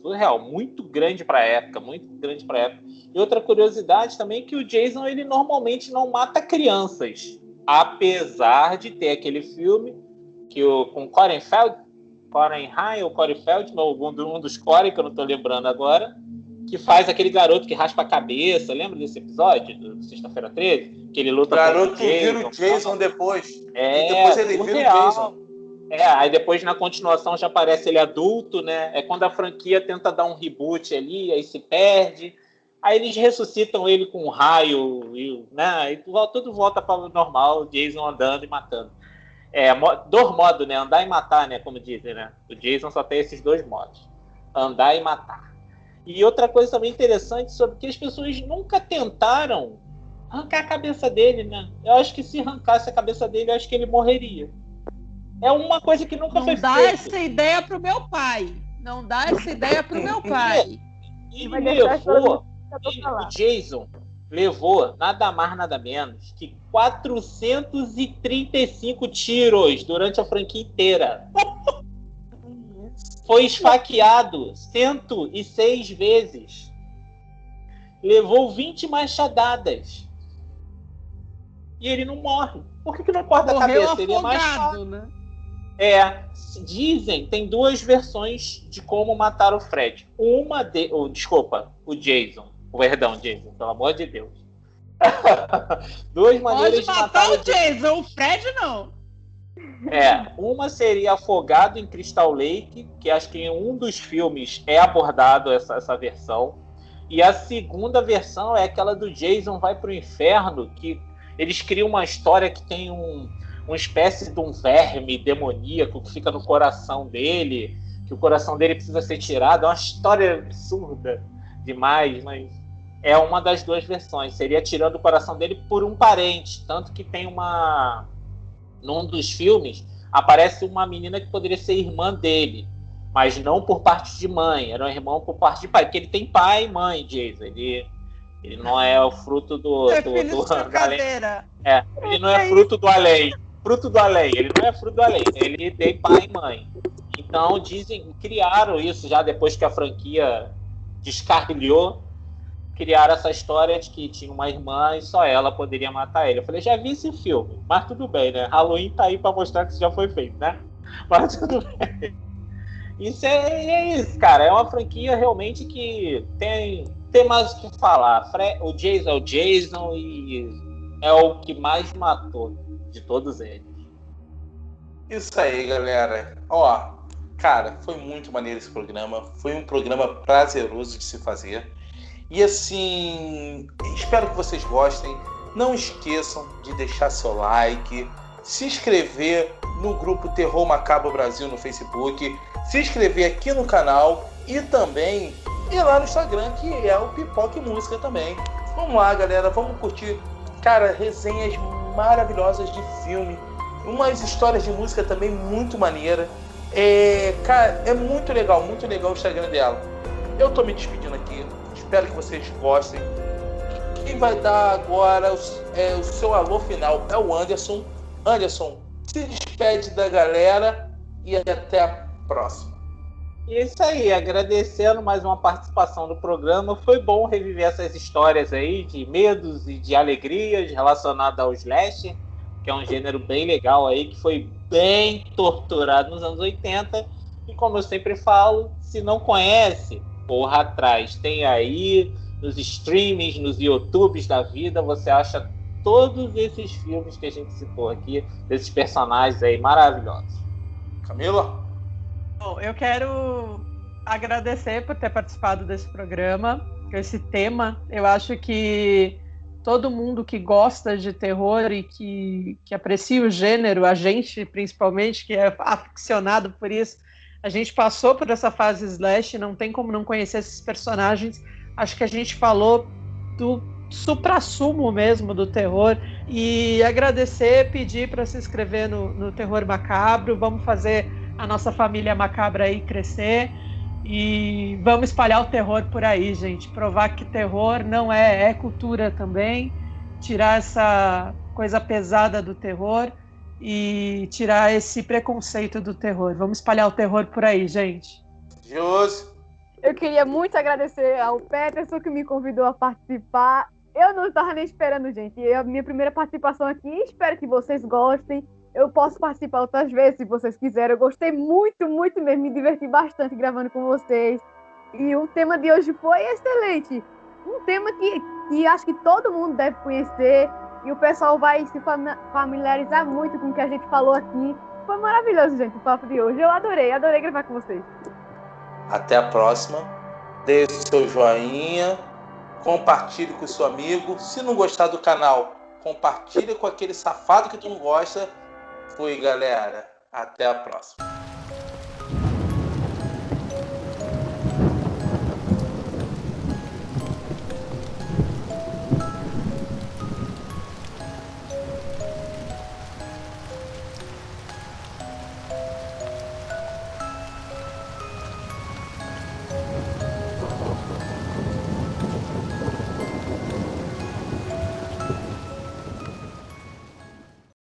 Surreal, muito grande para a época, muito grande para época. E outra curiosidade também é que o Jason ele normalmente não mata crianças, apesar de ter aquele filme que o com Corey Feld, Corey High ou Corey Feldman, um dos Corey que eu não estou lembrando agora, que faz aquele garoto que raspa a cabeça. Lembra desse episódio do Sexta-feira 13? Que ele luta o garoto o Jason. vira o Jason depois. É, e depois ele vira real. o Jason. É, aí depois na continuação já aparece ele adulto, né? É quando a franquia tenta dar um reboot ali, aí se perde. Aí eles ressuscitam ele com um raio, e, né? E tudo volta para o normal, Jason andando e matando. É, dois modos, né? Andar e matar, né? Como dizem, né? O Jason só tem esses dois modos: andar e matar. E outra coisa também interessante sobre que as pessoas nunca tentaram arrancar a cabeça dele, né? Eu acho que se arrancasse a cabeça dele, eu acho que ele morreria. É uma coisa que nunca Não foi dá feita. essa ideia pro meu pai. Não dá essa ideia pro meu pai. E Vai deixar levou, e falando. o Jason levou nada mais, nada menos que 435 tiros durante a franquia inteira. Foi esfaqueado 106 vezes. Levou 20 machadadas. E ele não morre. Por que, que não corta a Morreu cabeça? Seria mais fácil. afogado, né? É, dizem, tem duas versões de como matar o Fred. Uma de. Oh, desculpa, o Jason. Perdão, Jason, pelo amor de Deus. duas maneiras Pode matar de matar o Jason, o Fred não. É, uma seria afogado em Crystal Lake, que acho que em um dos filmes é abordado essa, essa versão. E a segunda versão é aquela do Jason vai pro inferno, que eles criam uma história que tem um, uma espécie de um verme demoníaco que fica no coração dele, que o coração dele precisa ser tirado. É uma história absurda demais, mas é uma das duas versões. Seria tirando o coração dele por um parente, tanto que tem uma num dos filmes aparece uma menina que poderia ser irmã dele, mas não por parte de mãe, era um irmão por parte de pai, porque ele tem pai e mãe, Jason. Ele, ele não é o fruto do. É do, do, de trocadeira. é, ele não é fruto do além. Fruto do além, ele não é fruto do além, ele tem pai e mãe. Então dizem, criaram isso já depois que a franquia descarrilhou, criaram essa história de que tinha uma irmã e só ela poderia matar ele. Eu falei, já vi esse filme, mas tudo bem, né? Halloween tá aí pra mostrar que isso já foi feito, né? Mas tudo bem. Isso é, é isso, cara. É uma franquia realmente que tem, tem mais o que falar. O Jason é o Jason e é o que mais matou de todos eles. Isso aí, galera. Ó, cara, foi muito maneiro esse programa. Foi um programa prazeroso de se fazer. E assim, espero que vocês gostem. Não esqueçam de deixar seu like, se inscrever no grupo Terror Macabro Brasil no Facebook, se inscrever aqui no canal e também ir lá no Instagram, que é o Pipoca e Música também. Vamos lá, galera, vamos curtir, cara, resenhas maravilhosas de filme, umas histórias de música também muito maneira. É, cara, é muito legal, muito legal o Instagram dela. Eu tô me despedindo aqui. Espero que vocês gostem. Quem vai dar agora o, é, o seu alô final é o Anderson. Anderson, se despede da galera e até a próxima. É isso aí, agradecendo mais uma participação no programa. Foi bom reviver essas histórias aí de medos e de alegrias relacionadas ao slash, que é um gênero bem legal aí, que foi bem torturado nos anos 80. E como eu sempre falo, se não conhece, porra atrás. Tem aí nos streamings, nos YouTubes da vida, você acha todos esses filmes que a gente citou aqui, desses personagens aí maravilhosos. Camila? Bom, eu quero agradecer por ter participado desse programa, esse tema. Eu acho que todo mundo que gosta de terror e que, que aprecia o gênero, a gente principalmente, que é aficionado por isso, a gente passou por essa fase slash, não tem como não conhecer esses personagens. Acho que a gente falou do supra-sumo mesmo do terror e agradecer, pedir para se inscrever no, no Terror Macabro. Vamos fazer a nossa família macabra aí crescer e vamos espalhar o terror por aí, gente. Provar que terror não é, é cultura também. Tirar essa coisa pesada do terror e tirar esse preconceito do terror. Vamos espalhar o terror por aí, gente. Josi? Eu queria muito agradecer ao Peterson que me convidou a participar. Eu não estava nem esperando, gente. É a minha primeira participação aqui. Espero que vocês gostem. Eu posso participar outras vezes, se vocês quiserem. Eu gostei muito, muito mesmo. Me diverti bastante gravando com vocês. E o tema de hoje foi excelente. Um tema que, que acho que todo mundo deve conhecer. E o pessoal vai se fami- familiarizar muito com o que a gente falou aqui. Foi maravilhoso, gente, o papo de hoje. Eu adorei, adorei gravar com vocês. Até a próxima. O seu joinha. Compartilhe com seu amigo. Se não gostar do canal, compartilhe com aquele safado que tu não gosta. Fui, galera. Até a próxima.